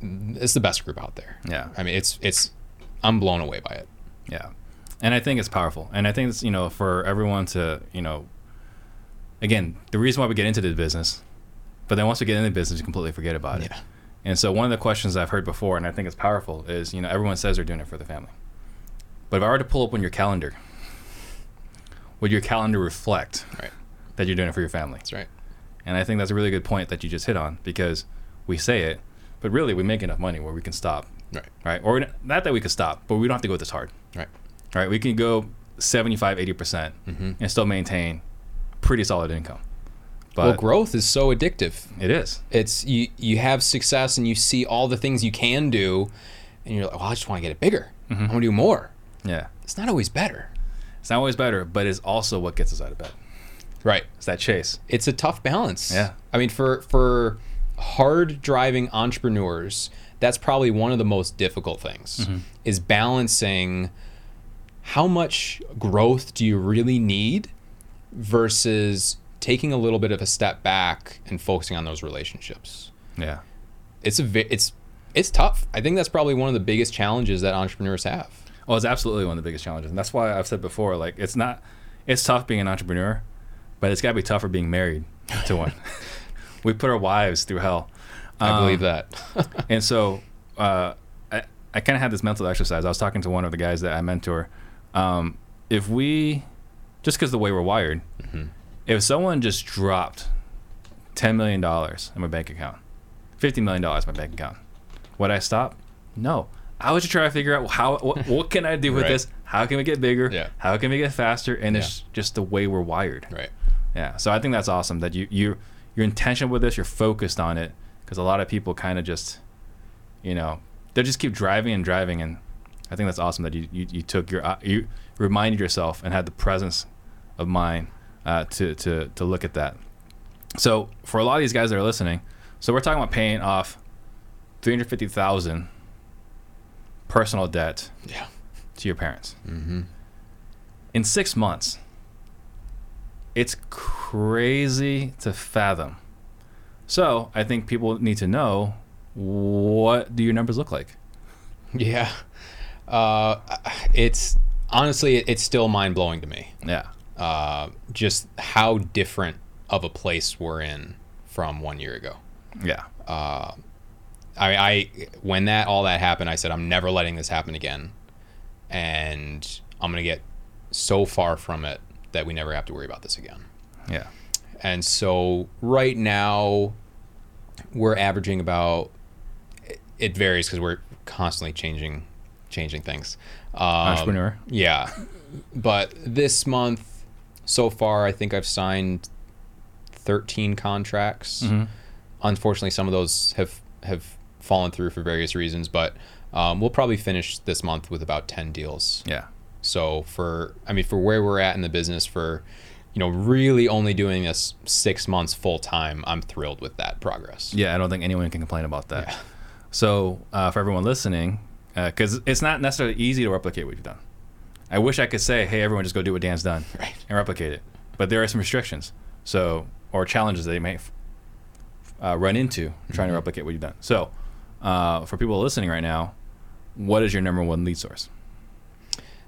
it's the best group out there Yeah. i mean it's it's i'm blown away by it Yeah. And I think it's powerful. And I think it's, you know, for everyone to, you know, again, the reason why we get into the business, but then once we get into the business, we completely forget about it. Yeah. And so one of the questions I've heard before, and I think it's powerful, is, you know, everyone says they're doing it for the family. But if I were to pull up on your calendar, would your calendar reflect right that you're doing it for your family? that's right And I think that's a really good point that you just hit on because we say it, but really we make enough money where we can stop, right right? Or not that we could stop, but we don't have to go this hard right right? We can go 75, 80% mm-hmm. and still maintain pretty solid income. But well growth is so addictive it is. it's you you have success and you see all the things you can do and you're like well i just want to get it bigger i want to do more Yeah. it's not always better It's not always better, but it's also what gets us out of bed. right It's that chase. it's a tough balance. Yeah. I mean, for for hard driving entrepreneurs, that's probably one of the most difficult things Mm-hmm. is balancing how much growth do you really need versus taking a little bit of a step back and focusing on those relationships. Yeah. It's a it's it's tough. I think that's probably one of the biggest challenges that entrepreneurs have. Well, it's absolutely one of the biggest challenges. And that's why I've said before, like, it's not, it's tough being an entrepreneur, but it's got to be tougher being married to one. we put our wives through hell. I believe Um, that. And so uh, I, I kind of had this mental exercise. I was talking to one of the guys that I mentor. Um, if we, just because the way we're wired, if someone just dropped $10 million in my bank account, $50 million in my bank account, would I stop? No. I was just trying to figure out how what, what can I do with Right. this? How can we get bigger? Yeah. How can we get faster? And it's just the way we're wired. right. Yeah. So I think that's awesome that you you you're intentional with this. You're focused on it because a lot of people kind of just, you know, they just keep driving and driving, and I think that's awesome that you you, you took your uh, you reminded yourself and had the presence of mind uh, to to to look at that. So for a lot of these guys that are listening, so we're talking about paying off three hundred fifty thousand personal debt Yeah. to your parents. Mm-hmm. In six months, it's crazy to fathom. So I think people need to know what do your numbers look like? Yeah. Uh, it's honestly, it's still mind blowing to me. Yeah. Uh, just how different of a place we're in from one year ago. Yeah. I, I when that all that happened, I said I'm never letting this happen again, and I'm gonna get so far from it that we never have to worry about this again. Yeah. And so right now, we're averaging about. it- It varies because we're constantly changing, changing things. Um, Entrepreneur. Yeah, but this month, so far, I think I've signed thirteen contracts. Unfortunately, some of those have have fallen through for various reasons, but um, we'll probably finish this month with about ten deals. Yeah. So for I mean for where we're at in the business for you know really only doing this 6 months full time, I'm thrilled with that progress. Yeah. I don't think anyone can complain about that. So uh, for everyone listening, because it's not necessarily easy to replicate what you've done. I wish I could say, hey, everyone, just go do what Dan's done Right. and replicate it. But there are some restrictions. So or challenges that they may uh, run into trying to replicate what you've done. So uh, for people listening right now, what is your number one lead source?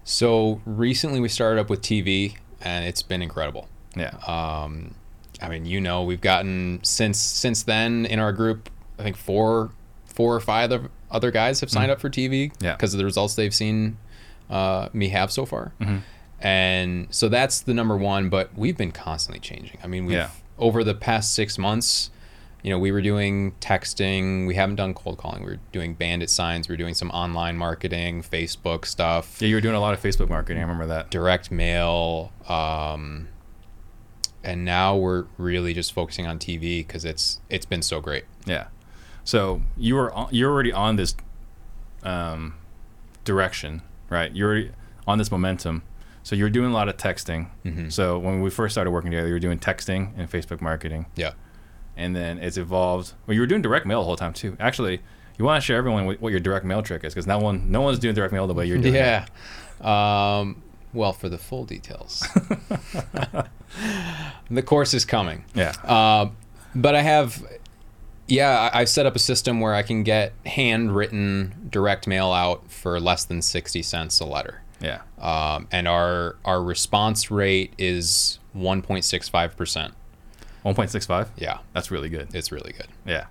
So recently we started up with TV, and it's been incredible. Yeah. Um, I mean, you know, we've gotten since since then in our group, I think four four or five other, other guys have signed up for TV Mm-hmm. Yeah. because of the results they've seen uh, me have so far. Mm-hmm. And so that's the number one, but we've been constantly changing. I mean, we've Yeah. over the past six months, you know, we were doing texting. We haven't done cold calling. We were doing bandit signs. We were doing some online marketing, Facebook stuff yeah, you were doing a lot of Facebook marketing. I remember that. direct mail um, and now we're really just focusing on TV because it's it's been so great. Yeah. So you were you're already on this um, direction, right? You're on this momentum. So you're doing a lot of texting. Mm-hmm. So when we first started working together, you were doing texting and Facebook marketing, Yeah. and then it's evolved. Well, you were doing direct mail the whole time too. Actually, you want to share everyone what, your direct mail trick is because no one no one's doing direct mail the way you're doing. it. Yeah. Um, well, for the full details, the course is coming. Yeah. Uh, but I have, yeah, I've set up a system where I can get handwritten direct mail out for less than sixty cents a letter. Yeah. um, and our our response rate is 1.65 percent. 1.65. Yeah, That's really good. it's really good. Yeah.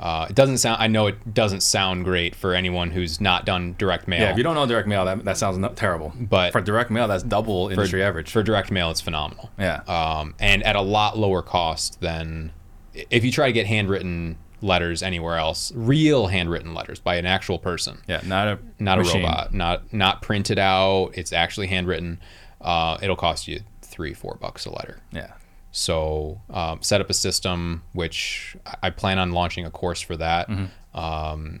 Uh, it doesn't sound. I know it doesn't sound great for anyone who's not done direct mail. Yeah. If you don't know direct mail, that, that sounds not terrible. But- for direct mail, that's double for, industry average. for direct mail, it's phenomenal. yeah. Um, and at a lot lower cost than if you try to get handwritten letters anywhere else. Real handwritten letters by an actual person. yeah. Not a not machine. a robot, not not printed out. It's actually handwritten. Uh, it'll cost you three, four bucks a letter. Yeah. So um, set up a system, which I- plan on launching a course for that. Um,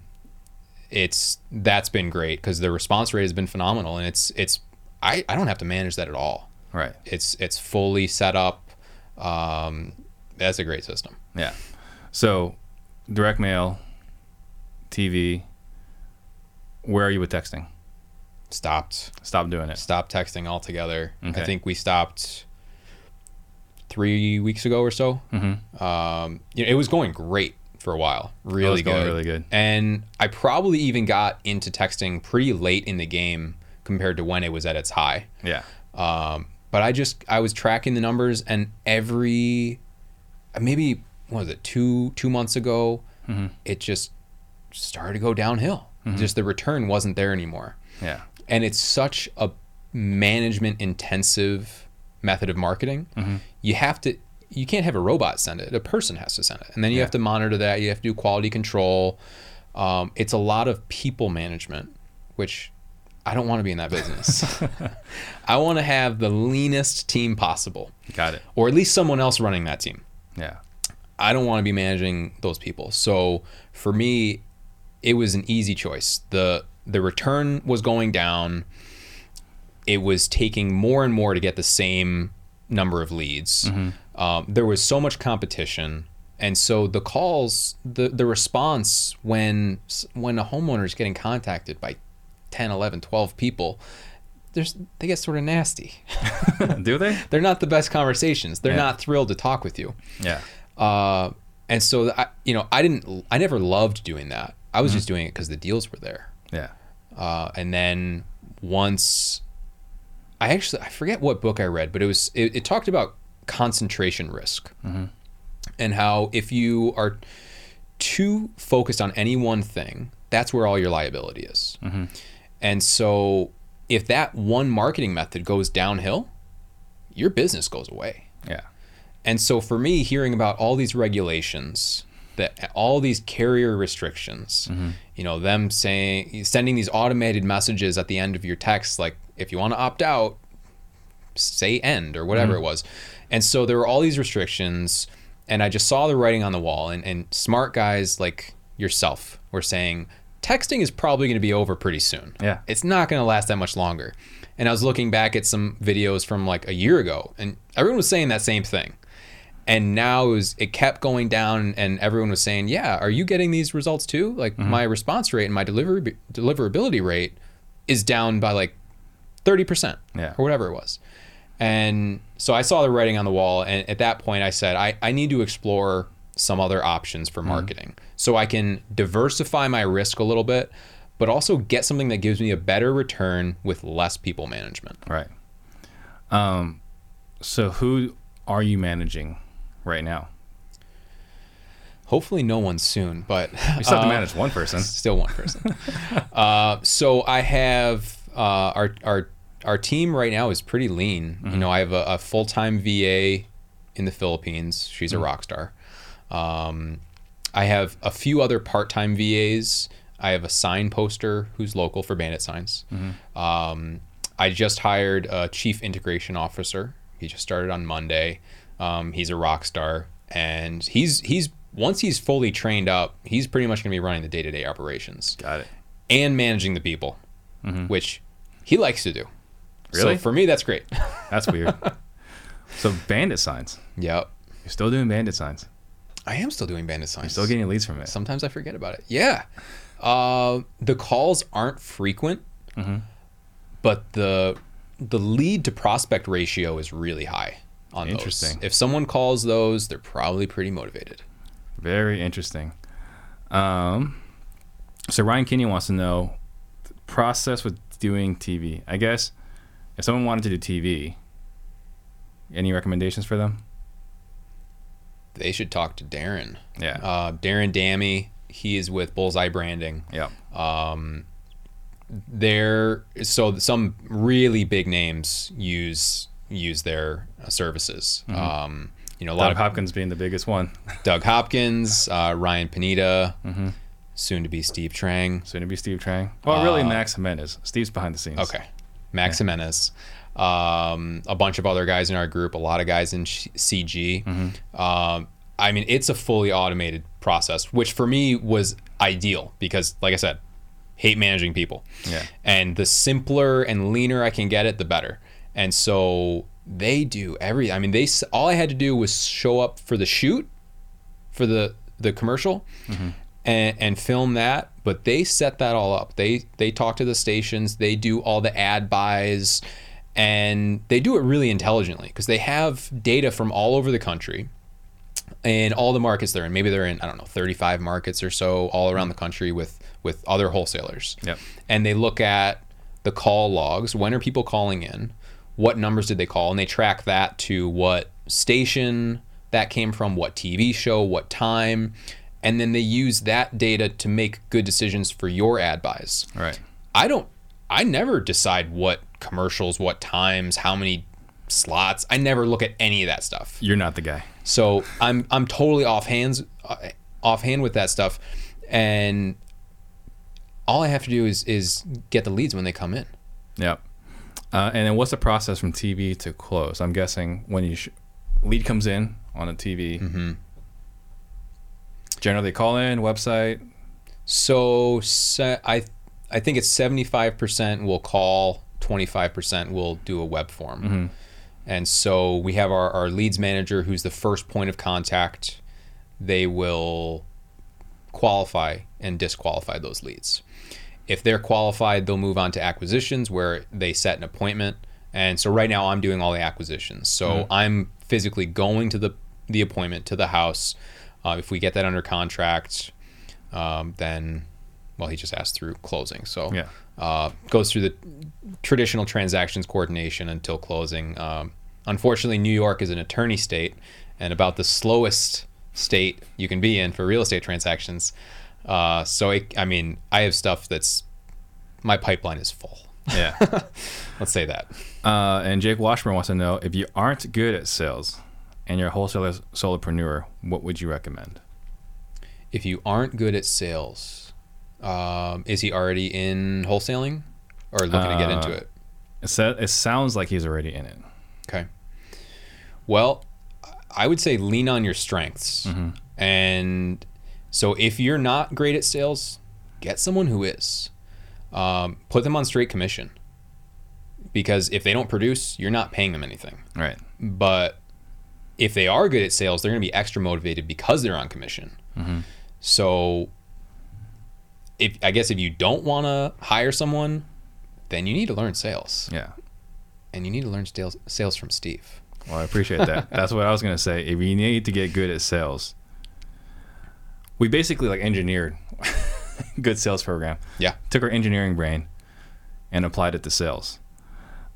it's that's been great because the response rate has been phenomenal, and it's it's I, I don't have to manage that at all. Right. It's it's fully set up. Um, that's a great system. Yeah. So, direct mail, TV. Where are you with texting? Stopped Stop doing it. stopped texting altogether. Okay. I think we stopped three weeks ago or so. Mm-hmm. Um, you know, it was going great for a while, really was going good, really good. And I probably even got into texting pretty late in the game compared to when it was at its high. Yeah. Um, but I just I was tracking the numbers, and every maybe what was it two two months ago, Mm-hmm. it just started to go downhill. Just the return wasn't there anymore Yeah. and it's such a management intensive method of marketing Mm-hmm. you have to you can't have a robot send it a person has to send it and then you Yeah. have to monitor that you have to do quality control um, it's a lot of people management which i don't want to be in that business i want to have the leanest team possible Got it. or at least someone else running that team Yeah. I don't want to be managing those people. So for me, it was an easy choice. the The return was going down. It was taking more and more to get the same number of leads. Um, there was so much competition, and so the calls, the the response when when a homeowner is getting contacted by 10, 11, 12 people, there's they get sort of nasty. Do they? They're not the best conversations. They're Yeah. not thrilled to talk with you. Yeah. Uh, and so I, you know, I didn't, I never loved doing that. I was just doing it because the deals were there. Yeah. Uh, and then once, I actually I forget what book I read, but it was it, it talked about concentration risk and how if you are too focused on any one thing, that's where all your liability is. And so if that one marketing method goes downhill, your business goes away. Yeah. And so for me, hearing about all these regulations, that all these carrier restrictions, mm-hmm. you know, them saying sending these automated messages at the end of your text, like if you want to opt out, say end or whatever mm-hmm. it was. And so there were all these restrictions, and I just saw the writing on the wall. And, and smart guys like yourself were saying, texting is probably going to be over pretty soon. Yeah. It's not going to last that much longer. And I was looking back at some videos from like a year ago, and everyone was saying that same thing. And now it, was, it kept going down, and everyone was saying, "Yeah, are you getting these results too? Like my response rate and my delivery deliverability rate is down by like thirty percent, Yeah. or whatever it was." And so I saw the writing on the wall. And at that point, I said, I, I need to explore some other options for marketing so I can diversify my risk a little bit, but also get something that gives me a better return with less people management. Right. Um, so who are you managing right now? Hopefully, no one soon, but You still have to uh, manage one person. Still one person. uh, so I have uh, our our our team right now is pretty lean. You know, I have a, a full time VA in the Philippines. She's a rock star. Um, I have a few other part time VAs. I have a sign poster who's local for Bandit Signs. Um, I just hired a chief integration officer. He just started on Monday. Um, he's a rock star, and he's he's once he's fully trained up, he's pretty much going to be running the day to day operations Got it. and managing the people, which he likes to do. Really? So for me, that's great. That's weird. so bandit signs. yep. You're still doing bandit signs. I am still doing bandit signs. Still getting leads from it. Sometimes I forget about it. Yeah. Uh, the calls aren't frequent, Mm-hmm. but the the lead to prospect ratio is really high on Interesting. those. If someone calls those, they're probably pretty motivated. Very interesting. Um, so Ryan Kenyon wants to know the process with doing TV. I guess if someone wanted to do TV, any recommendations for them? They should talk to Darren. Yeah. Uh, Darren Dammy. He is with Bullseye Branding. yeah. Um, there so some really big names use use their uh, services um you know a lot Doug of Hopkins being the biggest one. doug hopkins uh, ryan pineda soon to be steve trang Soon to be Steve Trang. Well, really Max Jimenez. Steve's behind the scenes. okay max jimenez um, a bunch of other guys in our group a lot of guys in cg um, i mean it's a fully automated process which for me was ideal because like i said hate managing people Yeah. and the simpler and leaner I can get it, the better. And so they do every. I mean, they all I had to do was show up for the shoot, for the the commercial, mm-hmm. and, and film that. But they set that all up. They they talk to the stations. They do all the ad buys, and they do it really intelligently because they have data from all over the country and all the markets they're in. Maybe they're in I don't know 35 markets or so all around the country with with other wholesalers. Yep. And they look at the call logs. When are people calling in? What numbers did they call? And they track that to what station that came from, what TV show, what time, and then they use that data to make good decisions for your ad buys. Right. I don't I never decide what commercials, what times, how many slots. I never look at any of that stuff. You're not the guy. So I'm I'm totally off hands uh, offhand with that stuff, and all I have to do is is get the leads when they come in. Yep. Uh, and then what's the process from TV to close? I'm guessing when you sh- lead comes in on a TV, Mm-hmm. generally call in website. So I I think it's seventy five percent will call, twenty five percent will do a web form, and so we have our our leads manager who's the first point of contact. They will qualify and disqualify those leads. If they're qualified, they'll move on to acquisitions where they set an appointment. And so right now I'm doing all the acquisitions. So I'm physically going to the the appointment to the house. Uh, if we get that under contract, um, then well he just asked through closing. So Yeah. uh, goes through the traditional transactions coordination until closing. Um, unfortunately, New York is an attorney state and about the slowest state you can be in for real estate transactions. Uh, so, it, I mean, I have stuff that's my pipeline is full. Yeah. Let's say that. uh, and Jake Washburn wants to know if you aren't good at sales and you're a wholesaler solopreneur, what would you recommend? If you aren't good at sales, um, is he already in wholesaling or looking to get into Uh, it? It, sa- it sounds like he's already in it. Okay. Well, I would say lean on your strengths. And so if you're not great at sales, get someone who is. Um, put them on straight commission. Because if they don't produce, you're not paying them anything. Right. But if they are good at sales, they're going to be extra motivated because they're on commission. So if I guess if you don't want to hire someone, then you need to learn sales. Yeah. and you need to learn sales sales from Steve. Well, I appreciate that. That's what I was gonna say. If you need to get good at sales, we basically like engineered good sales program. Yeah. Took our engineering brain and applied it to sales.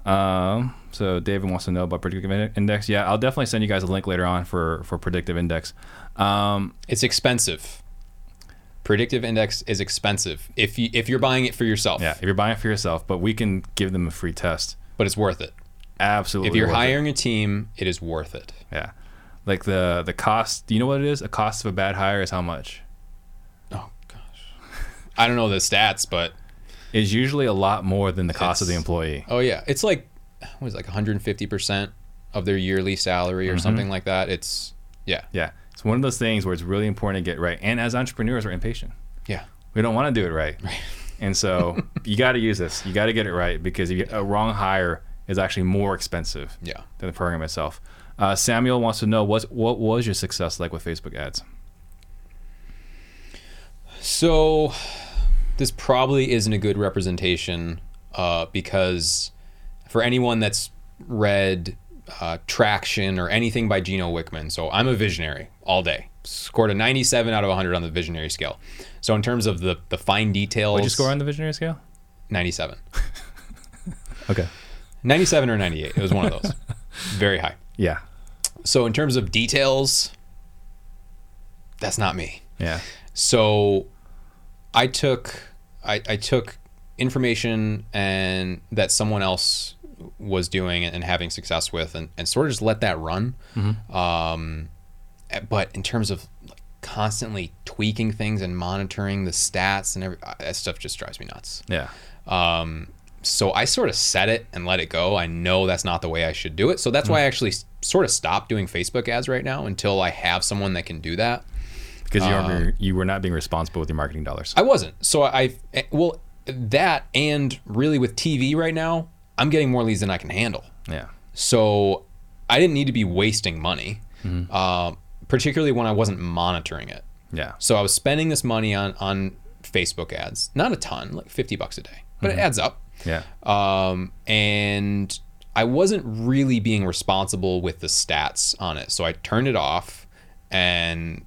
Um, so David wants to know about predictive index. Yeah, I'll definitely send you guys a link later on for for predictive index. Um, It's expensive. Predictive index is expensive if you if you're buying it for yourself. yeah, if you're buying it for yourself, but we can give them a free test. But it's worth it. Absolutely. If you're worth it. hiring a team, it is worth it. yeah, like the the cost. Do you know what it is? A cost of a bad hire is how much? Oh gosh. I don't know the stats, but it's usually a lot more than the cost of the employee. oh yeah, it's like what was it, like 150% of their yearly salary or Mm-hmm. something like that. It's yeah. Yeah, it's one of those things where it's really important to get right. And as entrepreneurs, we're impatient. Yeah. We don't want to do it right. And so you got to use this. You got to get it right because a wrong hire is actually more expensive Yeah. than the program itself. Uh, Samuel wants to know what what was your success like with Facebook ads? So this probably isn't a good representation uh, because for anyone that's read uh, Traction or anything by Gino Wickman, so I'm a visionary all day. Scored a 97 out of 100 on the visionary scale. So in terms of the the fine details, What'd you score on the visionary scale? 97, Okay. 97 or 98. It was one of those, very high. Yeah. So in terms of details, that's not me. Yeah. So I took I, I took information and that someone else was doing and having success with and, and sort of just let that run. Um, but in terms of constantly tweaking things and monitoring the stats and every, uh, that stuff just drives me nuts. Yeah. Um, so I sort of set it and let it go. I know that's not the way I should do it. So that's why I mm. actually sort of stopped doing Facebook ads right now until I have someone that can do that. Because you, um, are you were not being responsible with your marketing dollars. I wasn't. So I, I well that and really with TV right now, I'm getting more leads than I can handle. yeah. So I didn't need to be wasting money, uh, particularly when I wasn't monitoring it. Yeah. So I was spending this money on on Facebook ads, not a ton, like 50 bucks a day, but it mm-hmm. adds up. Yeah. Um, and I wasn't really being responsible with the stats on it. So I turned it off and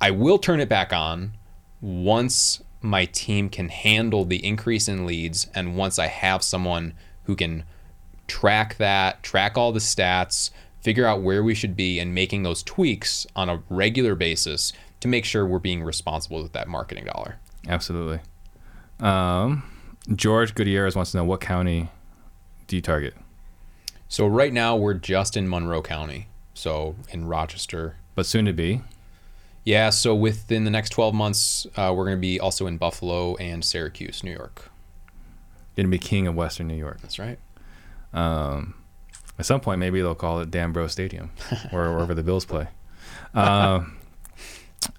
I will turn it back on once my team can handle the increase in leads and once I have someone who can track that, track all the stats, figure out where we should be and making those tweaks on a regular basis to make sure we're being responsible with that marketing dollar. Absolutely. Um, George Gutierrez wants to know what county do you target? So right now we're just in Monroe County. So in Rochester. But soon to be. Yeah, so within the next 12 months, uh, we're going to be also in Buffalo and Syracuse, New York. Going to be king of Western New York. That's right. Um, at some point, maybe they'll call it Dan Bro Stadium, or wherever the Bills play. Um,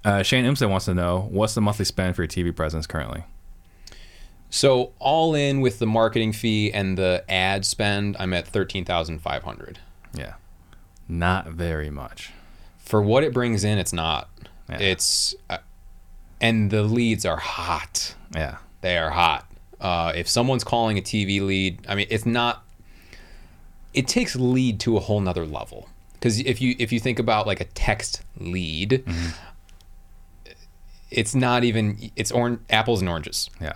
uh, Shane Imstead wants to know what's the monthly spend for your TV presence currently? So all in with the marketing fee and the ad spend, I'm at 13,500. Yeah, not very much. For what it brings in, it's not. Yeah. It's uh, and the leads are hot. Yeah, They are hot. Uh, if someone's calling a TV lead, I mean, it's not. It takes lead to a whole nother level because if you if you think about like a text lead, it's not even it's orange apples and oranges. yeah,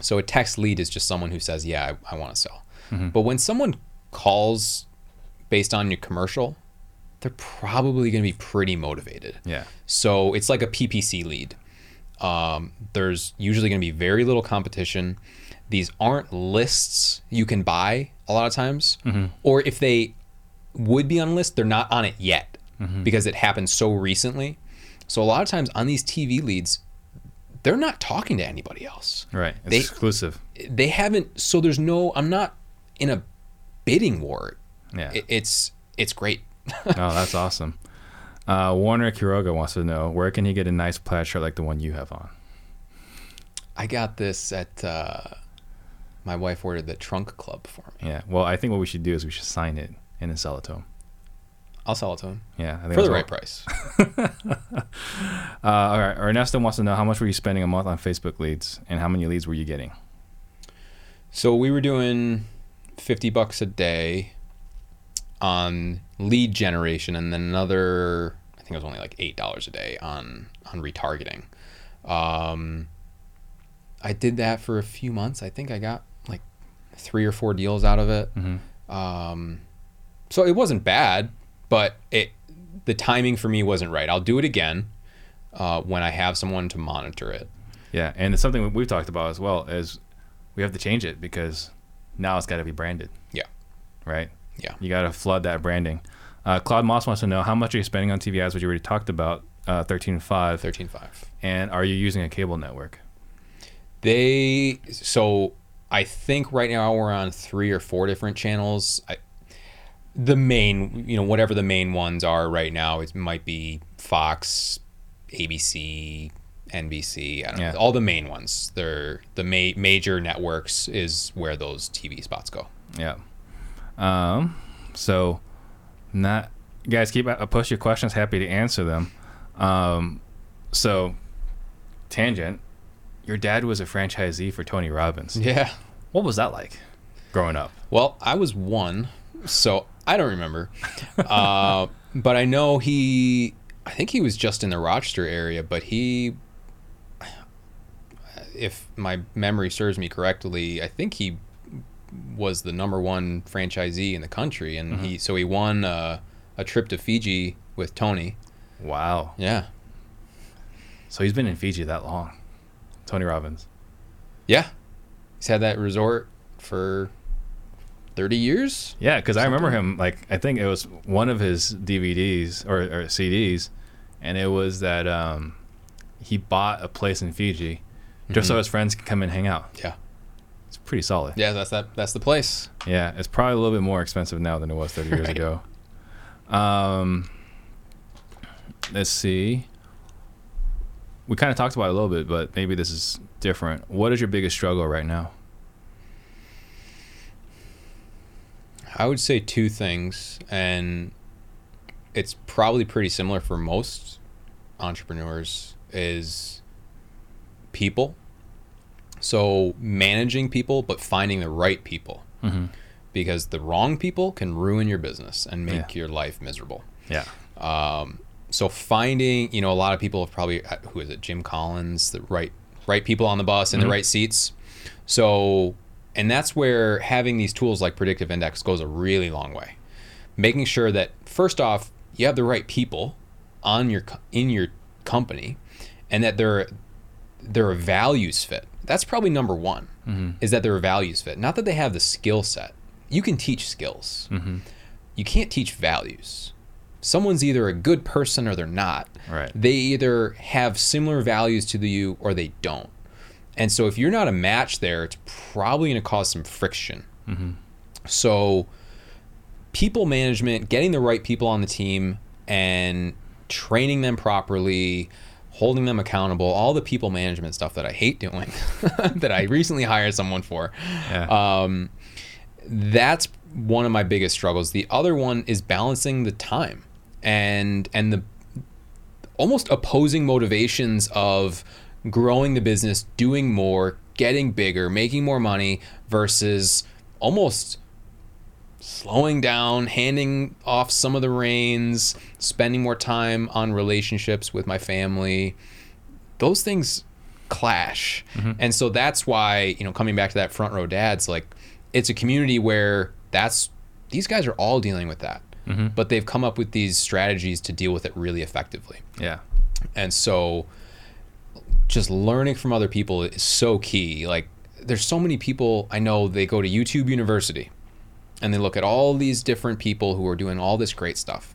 So a text lead is just someone who says, "Yeah, I, I want to sell." Mm-hmm. But when someone calls based on your commercial, they're probably going to be pretty motivated. yeah, So it's like a PPC lead. Um, there's usually going to be very little competition. These aren't lists you can buy a lot of times, mm-hmm. or if they would be on a list, they're not on it yet mm-hmm. because it happened so recently. So a lot of times on these TV leads, they're not talking to anybody else. right. It's They- exclusive. They haven't. So there's no. I'm not in a bidding war. Yeah. It, it's it's great. oh, that's awesome. Uh, Warner Quiroga wants to know where can he get a nice plaid shirt like the one you have on? I got this at. Uh, my wife ordered the trunk club for me. Yeah. Well, I think what we should do is we should sign it and then sell it to him. I'll sell it to him Yeah, I think for the right price. Uh, all right. Ernesto wants to know how much were you spending a month on Facebook leads and how many leads were you getting? So we were doing 50 bucks a day on lead generation and then another I think it was only like $8 a day on on retargeting. Um, I did that for a few months. I think I got like three or four deals out of it. Um, so it wasn't bad, but it the timing for me wasn't right. I'll do it again uh, when I have someone to monitor it. Yeah, and it's something we've talked about as well. Is we have to change it because now it's got to be branded, Yeah, right? yeah. You got to flood that branding. Uh, Claude Moss wants to know how much are you spending on TV ads, which you already talked about, uh, thirteen five, Thirteen five. and are you using a cable network? They so I think right now we're on three or four different channels. I, the main, you know, whatever the main ones are right now, it might be Fox, ABC, NBC. I don't Yeah. know. All the main ones. They're the ma- major networks is where those TV spots go. Yeah. Um. So, not guys keep uh, post your questions. Happy to answer them. Um. So, tangent. Your dad was a franchisee for Tony Robbins. Yeah. What was that like, growing up? Well, I was one, so I don't remember. uh, but I know he, I think he was just in the Rochester area, but he, if my memory serves me correctly, I think he was the number one franchisee in the country. And he, so he won uh, a trip to Fiji with Tony. Wow. Yeah. So he's been in Fiji that long. Tony Robbins. Yeah. He's had that resort for 30 years. Yeah, because I remember him. Like I think it was one of his DVDs or, or CDs, and it was that um, he bought a place in Fiji just so his friends could come and hang out. Yeah. It's pretty solid. Yeah, that's that. That's the place. Yeah, it's probably a little bit more expensive now than it was 30 years Right. ago. Um, let's see. We kind of talked about it a little bit, but maybe this is different. What is your biggest struggle right now? I would say two things, and it's probably pretty similar for most entrepreneurs is people. So managing people, but finding the right people, Mm-hmm. because the wrong people can ruin your business and make Yeah. your life miserable. Yeah. Um, so finding, you know, a lot of people have probably uh, who is it, Jim Collins, the right right people on the bus in the right seats. So, and that's where having these tools like predictive index goes a really long way. Making sure that first off, you have the right people on your in your company, and that they're they're a values fit. That's probably number one. Mm-hmm. Is that they're a values fit. Not that they have the skill set. You can teach skills. Mm-hmm. You can't teach values. Someone's either a good person or they're not. Right. They either have similar values to the you or they don't. And so if you're not a match there, it's probably going to cause some friction. So people management, getting the right people on the team and training them properly, holding them accountable, all the people management stuff that I hate doing that I recently hired someone for. Yeah. Um, that's one of my biggest struggles. The other one is balancing the time and and the almost opposing motivations of growing the business, doing more, getting bigger, making more money versus almost slowing down, handing off some of the reins, spending more time on relationships with my family. Those things clash. Mm-hmm. And so that's why, you know, coming back to that front row dads, like it's a community where that's these guys are all dealing with that. Mm-hmm. But they've come up with these strategies to deal with it really effectively. yeah. And so just learning from other people is so key. Like there's so many people I know they go to YouTube University and they look at all these different people who are doing all this great stuff.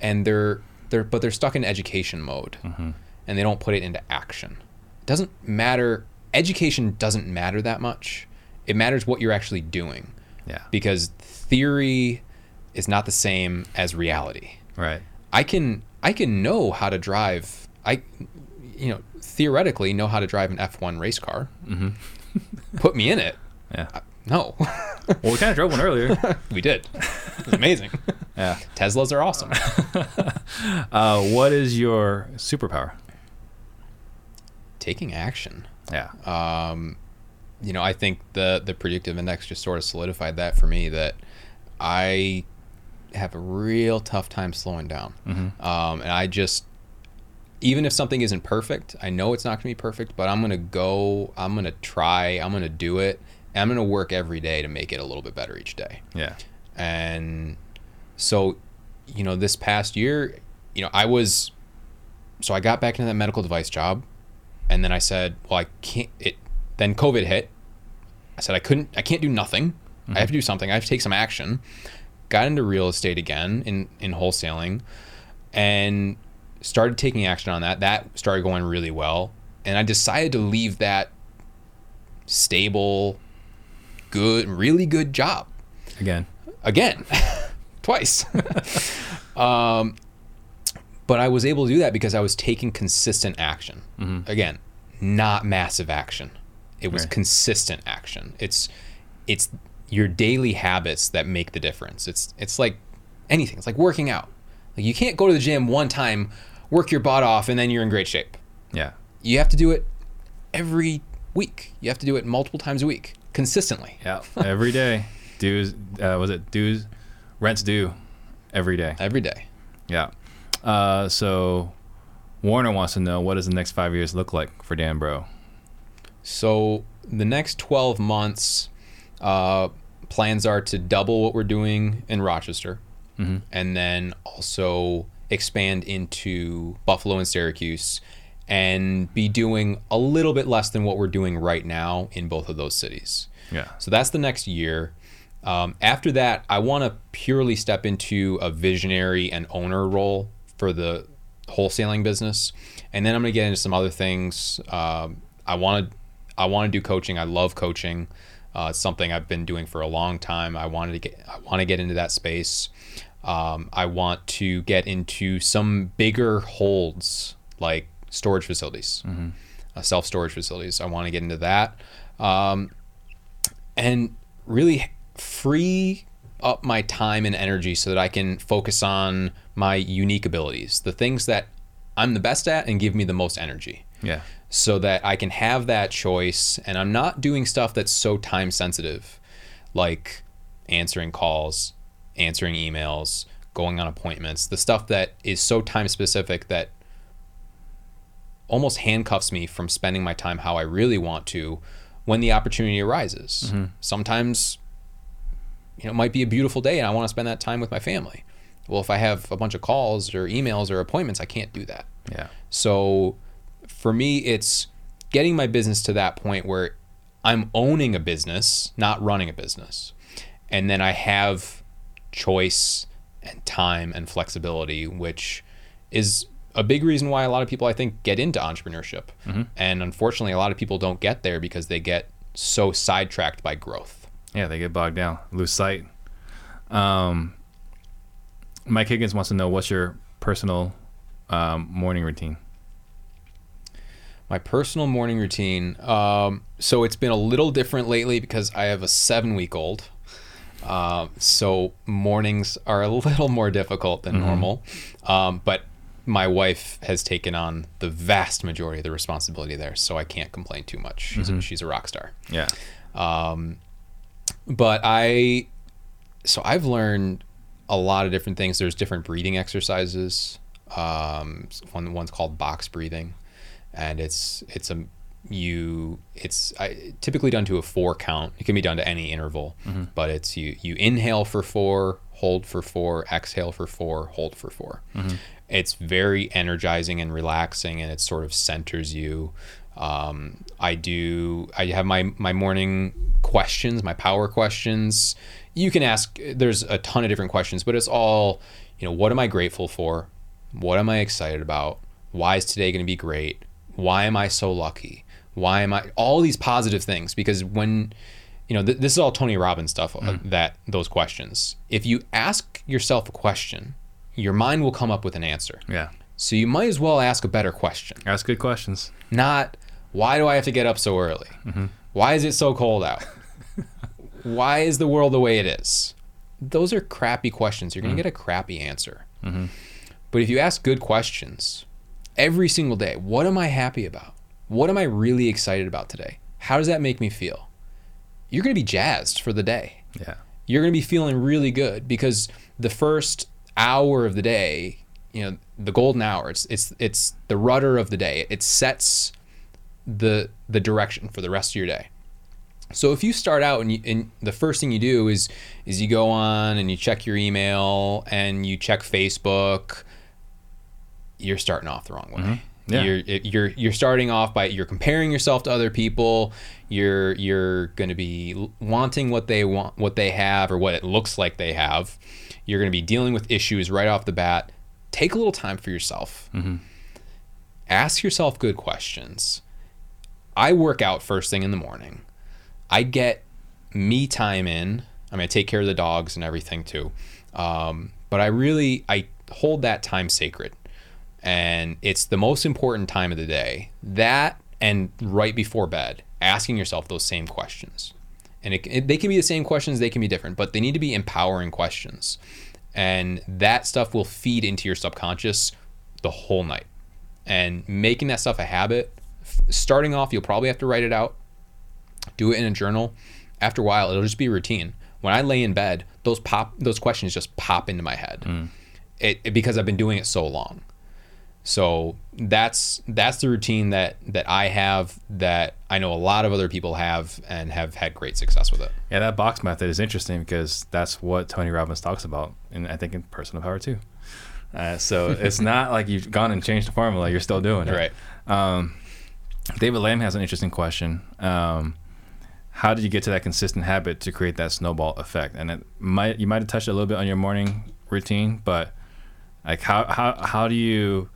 And they're they're but they're stuck in education mode mm-hmm. and they don't put it into action. It doesn't matter education doesn't matter that much. It matters what you're actually doing Yeah. because theory is not the same as reality. Right. I can I can know how to drive. I you know theoretically know how to drive an F1 race car. Mm-hmm. Put me in it. Yeah. No, Well, we kind of drove one earlier. we did. It was amazing. yeah. Teslas are awesome. Uh, what is your superpower? Taking action. Yeah. Um, you know, I think the the predictive index just sort of solidified that for me that I have a real tough time slowing down, um, and I just even if something isn't perfect, I know it's not going to be perfect, but I'm going to go, I'm going to try, I'm going to do it, and I'm going to work every day to make it a little bit better each day. Yeah. And so, you know, this past year, you know, I was, so I got back into that medical device job, and then I said, well, I can't, it, then COVID hit. I said, I couldn't, I can't do nothing. I have to do mm-hmm. something. I have to take some action. Got into real estate again in, in wholesaling and started taking action on that. That started going really well. And I decided to leave that stable, good, really good job Again. again, twice. um, but I was able to do that because I was taking consistent action. Again, not massive action. It was Right. consistent action. It's it's your daily habits that make the difference. It's it's like anything. It's like working out. Like you can't go to the gym one time, work your butt off, and then you're in great shape. Yeah. You have to do it every week. You have to do it multiple times a week, consistently. Yeah. Every day. Dues. Uh, was it dues? Rents due. Every day. Every day. Yeah. Uh, so Warner wants to know what does the next five years look like for Dan Bro? So the next 12 months, uh, plans are to double what we're doing in Rochester, and then also expand into Buffalo and Syracuse, and be doing a little bit less than what we're doing right now in both of those cities. Yeah. So that's the next year. Um, after that, I want to purely step into a visionary and owner role for the wholesaling business, and then I'm going to get into some other things. Um, I want to, I want to do coaching. I love coaching. Uh, it's something I've been doing for a long time. I wanted to get, I want to get into that space. Um, I want to get into some bigger holds like storage facilities, uh, self storage facilities. I want to get into that. Um, and really free up my time and energy so that I can focus on my unique abilities, the things that I'm the best at and give me the most energy, Yeah. so that I can have that choice and I'm not doing stuff that's so time sensitive, like answering calls, answering emails, going on appointments, the stuff that is so time specific that almost handcuffs me from spending my time how I really want to when the opportunity arises. Mm-hmm. Sometimes, you know, it might be a beautiful day and I want to spend that time with my family. Well, if I have a bunch of calls or emails or appointments, I can't do that. Yeah. So for me, it's getting my business to that point where I'm owning a business, not running a business. And then I have choice and time and flexibility, which is a big reason why a lot of people I think get into entrepreneurship. And unfortunately, a lot of people don't get there because they get so sidetracked by growth. Yeah, they get bogged down, lose sight. Um, Mike Higgins wants to know what's your personal um, morning routine. My personal morning routine. Um, so it's been a little different lately because I have a seven week old. Um, so mornings are a little more difficult than normal. Um, but my wife has taken on the vast majority of the responsibility there. So I can't complain too much. She's, a, she's a rock star. Yeah. But I, so I've learned a lot of different things. There's different breathing exercises. Um, one one's called box breathing, and it's it's a you it's I, typically done to a four count. It can be done to any interval, but it's you you inhale for four, hold for four, exhale for four, hold for 4 It's very energizing and relaxing, and it sort of centers you. Um, I do. I have my my morning questions, my power questions. You can ask. There's a ton of different questions, but it's all, you know, what am I grateful for? What am I excited about? Why is today going to be great? Why am I so lucky? Why am I all these positive things? Because when you know th- this is all Tony Robbins stuff uh, mm. that those questions. If you ask yourself a question, your mind will come up with an answer. Yeah. So you might as well ask a better question. Ask good questions. Not why do I have to get up so early? Mm-hmm. Why is it so cold out? why is the world the way it is? Those are crappy questions. You're going to mm. get a crappy answer. Mm-hmm. But if you ask good questions every single day, what am I happy about? What am I really excited about today? how does that make me feel? You're going to be jazzed for the day. Yeah. You're going to be feeling really good because the first hour of the day, you know, the golden hour, it's it's it's the rudder of the day. It sets the the direction for the rest of your day. So if you start out and, you, and the first thing you do is is you go on and you check your email and you check Facebook, you're starting off the wrong way. Mm-hmm. Yeah. You're you're you're starting off by you're comparing yourself to other people. You're you're going to be wanting what they want, what they have, or what it looks like they have. You're going to be dealing with issues right off the bat. Take a little time for yourself. Ask yourself good questions. I work out first thing in the morning. I get me time in. I mean, I take care of the dogs and everything too. Um, but I really I hold that time sacred, and it's the most important time of the day. That and right before bed, asking yourself those same questions, and it, it, they can be the same questions. They can be different, but they need to be empowering questions, and that stuff will feed into your subconscious the whole night. And making that stuff a habit, f- starting off, you'll probably have to write it out do it in a journal. After a while, it'll just be routine. When I lay in bed, those pop, those questions just pop into my head, mm. it, it- because I've been doing it so long. So that's that's the routine that that I have that I know a lot of other people have and have had great success with it. Yeah, that box method is interesting because that's what Tony Robbins talks about, and I think in personal power too. Uh, so it's not like you've gone and changed the formula; you're still doing it. Right. Um, David Lamb has an interesting question. Um, how did you get to that consistent habit to create that snowball effect? And it might you might have touched a little bit on your morning routine, but like how how how do you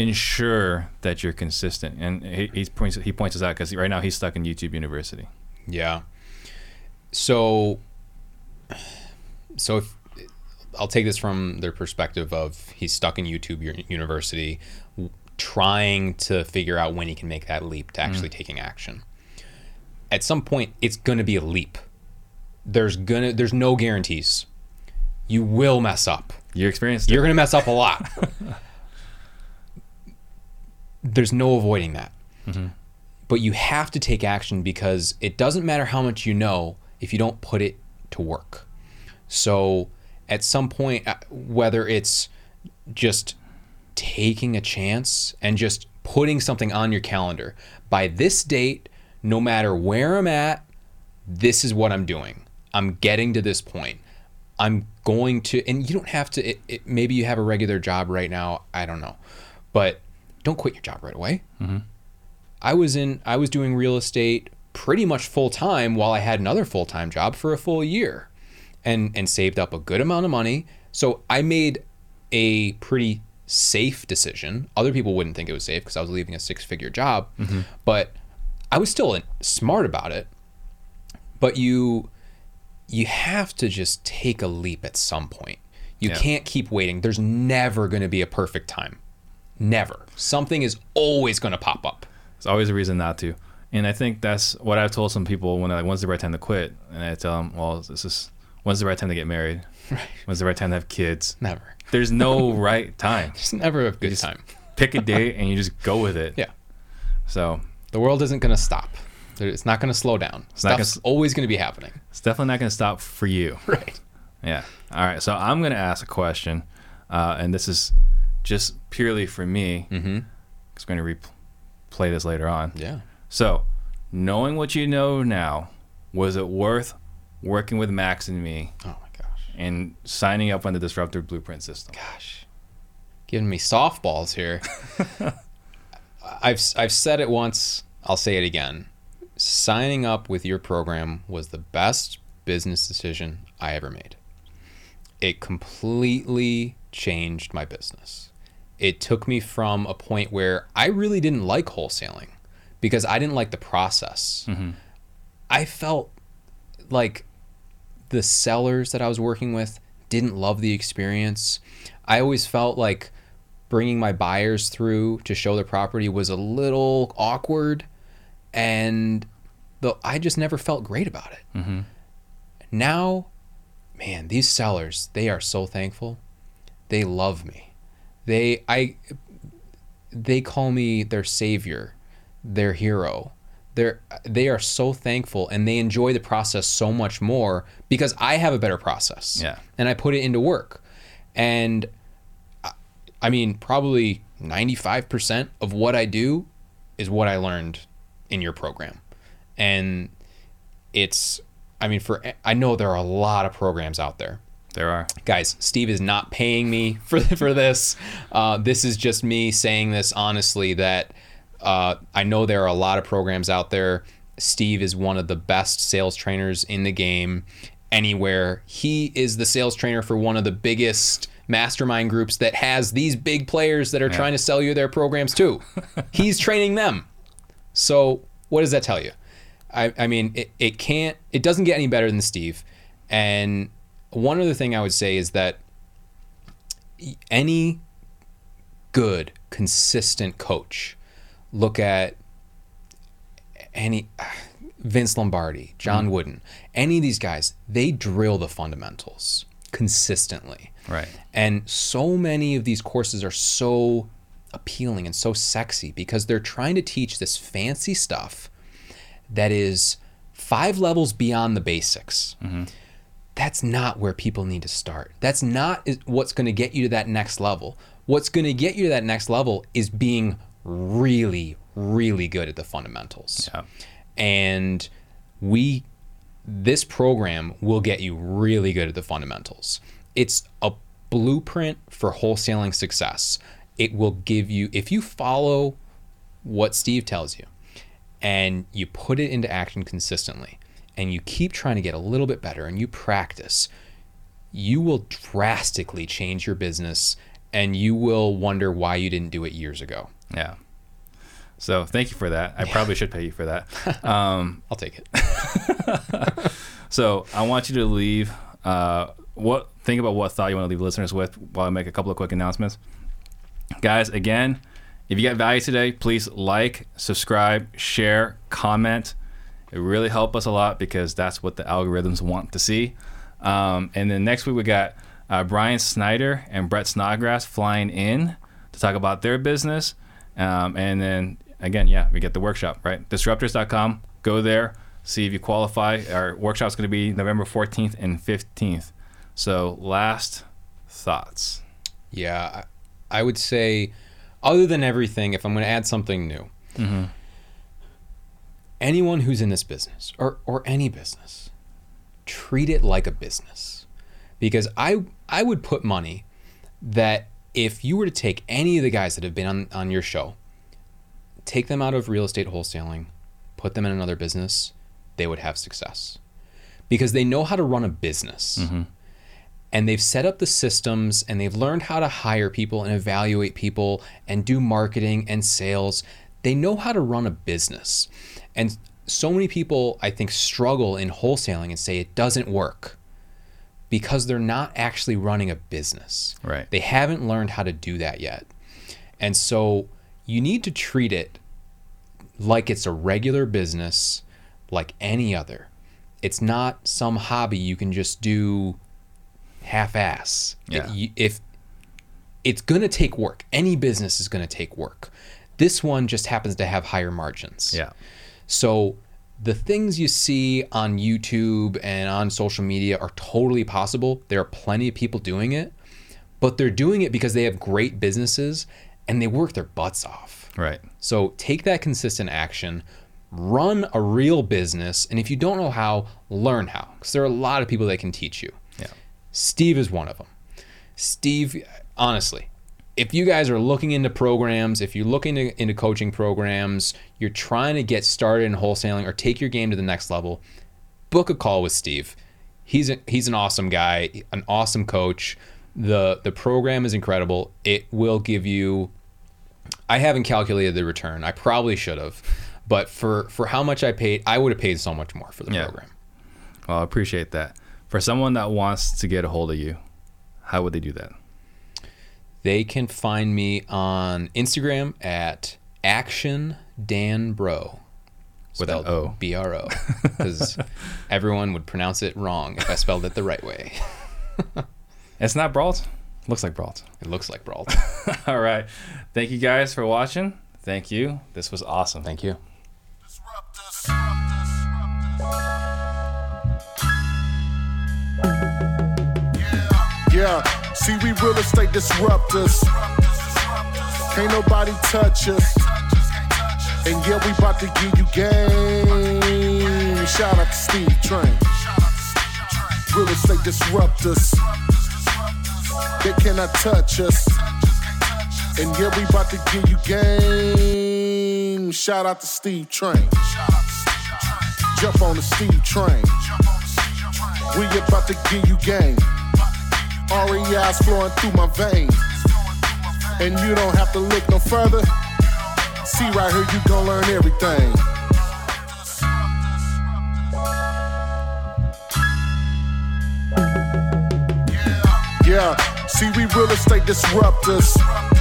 ensure that you're consistent? And he, he points he points this out because right now he's stuck in YouTube University. Yeah. So, so if I'll take this from their perspective of he's stuck in YouTube University, trying to figure out when he can make that leap to mm. actually taking action. At some point, it's gonna be a leap. There's gonna there's no guarantees. You will mess up. You experienced it. You're gonna mess up a lot. There's no avoiding that. But you have to take action because it doesn't matter how much you know if you don't put it to work. So at some point, uh, whether it's just taking a chance and just putting something on your calendar by this date, no matter where I'm at, this is what I'm doing. I'm getting to this point. I'm going to, and you don't have to, it, it, maybe you have a regular job right now. I don't know. But don't quit your job right away. Mm-hmm. I was in, I was doing real estate pretty much full time while I had another full time job for a full year and, and saved up a good amount of money. So I made a pretty safe decision. Other people wouldn't think it was safe because I was leaving a six figure job, mm-hmm. but I was still smart about it. But you, you have to just take a leap at some point. You Yeah. can't keep waiting. There's never going to be a perfect time. Never. Something is always going to pop up. It's always a reason not to. And I think that's what I've told some people when I, when's the right time to quit? And I tell them, well, this is, when's the right time to get married? Right. When's the right time to have kids? Never. There's no right time. It's never a good time. Pick a date and you just go with it. Yeah. So The world isn't going to stop. It's not going to slow down. not gonna always going to be happening. it's definitely not going to stop for you. Right. Yeah. All right. So I'm going to ask a question, uh, and this is just purely for me. Mm-hmm. We're going to replay this later on. Yeah. So, knowing what you know now, was it worth working with Max and me Oh my gosh. and signing up on the Disruptor Blueprint system? Gosh. Giving me softballs here. I've I've said it once, I'll say it again. Signing up with your program was the best business decision I ever made. It completely changed my business. It took me from a point where I really didn't like wholesaling because I didn't like the process. Mm-hmm. I felt like the sellers that I was working with didn't love the experience. I always felt like bringing my buyers through to show their property was a little awkward and the, I just never felt great about it. Mm-hmm. Now, man, these sellers, they are so thankful. They love me. They I they call me their savior their hero. They're they are so thankful and they enjoy the process so much more because I have a better process. Yeah. And I put it into work. And I- I mean, probably 95% of what I do is what I learned in your program. And it's I mean for I know there are a lot of programs out there There are. guys steve is not paying me for for this uh, this is just me saying this honestly that uh, i know there are a lot of programs out there steve is one of the best sales trainers in the game anywhere he is the sales trainer for one of the biggest mastermind groups that has these big players that are trying to sell you their programs too he's training them so what does that tell you? I, I mean, it, it can't, it doesn't get any better than Steve. And one other thing I would say is that any good, consistent coach, look at any Vince Lombardi, John mm-hmm. Wooden, any of these guys, they drill the fundamentals consistently. Right. And so many of these courses are so appealing and so sexy because they're trying to teach this fancy stuff that is five levels beyond the basics. Mm-hmm. That's not where people need to start. That's not what's going to get you to that next level. What's going to get you to that next level is being really, really good at the fundamentals. Yeah. And we this program will get you really good at the fundamentals. It's a blueprint for wholesaling success. It will give you if you follow what Steve tells you and you put it into action consistently and you keep trying to get a little bit better and you practice, you will drastically change your business and you will wonder why you didn't do it years ago. Yeah. So thank you for that. I probably should pay you for that. Um, I'll take it. so I want you to leave. Uh, what think about what thought you want to leave listeners with while I make a couple of quick announcements. Guys, again, if you got value today, please like, subscribe, share, comment. It really helped us a lot because that's what the algorithms want to see. Um, and then next week we got uh, Brian Snyder and Brett Snodgrass flying in to talk about their business. Um, and then again, yeah, we get the workshop, right? Disruptors.com. Go there, see if you qualify. Our workshop's going to be November 14th and 15th. So, last thoughts. Yeah, I, I would say, other than everything, if I'm going to add something new, anyone who's in this business or, or any business, treat it like a business. Because I I would put money that if you were to take any of the guys that have been on, on your show, take them out of real estate wholesaling, put them in another business, they would have success. Because they know how to run a business mm-hmm. and they've set up the systems and they've learned how to hire people and evaluate people and do marketing and sales. They know how to run a business. And so many people, I think, struggle in wholesaling and say it doesn't work because they're not actually running a business. Right. They haven't learned how to do that yet. And so you need to treat it like it's a regular business, like any other. It's not some hobby you can just do half-ass. Yeah. If, if it's going to take work, any business is going to take work. This one just happens to have higher margins. Yeah. So the things you see on YouTube and on social media are totally possible. There are plenty of people doing it, but they're doing it because they have great businesses and they work their butts off. Right. So take that consistent action, run a real business, and if you don't know how, learn how because there are a lot of people that can teach you. Yeah. Steve is one of them. Steve, honestly, if you guys are looking into programs, if you're looking to, into coaching programs, you're trying to get started in wholesaling or take your game to the next level, book a call with Steve. He's a, he's an awesome guy, an awesome coach. The the program is incredible. It will give you I haven't calculated the return. I probably should have. But for for how much I paid, I would have paid so much more for the Yeah. program. Well, I appreciate that. For someone that wants to get a hold of you, how would they do that? They can find me on Instagram at Action Dan Bro. With an O. B R O. Because everyone would pronounce it wrong if I spelled it the right way. It's not Brault. Looks like Brault. It looks like Brault. All right. Thank you guys for watching. Thank you. This was awesome. Thank you. Yeah, see, we real estate disruptors. Can't nobody touch us. And yeah, we about to give you game. Shout out to Steve Train. Real estate disruptors. They cannot touch us. And yeah, we about to give you game. Shout out to Steve Train. Jump on the Steve Train. We about to give you game. REI's flowing through my veins. And you don't have to look no further. See right here, you gon' learn everything. Yeah, see, we real estate disruptors.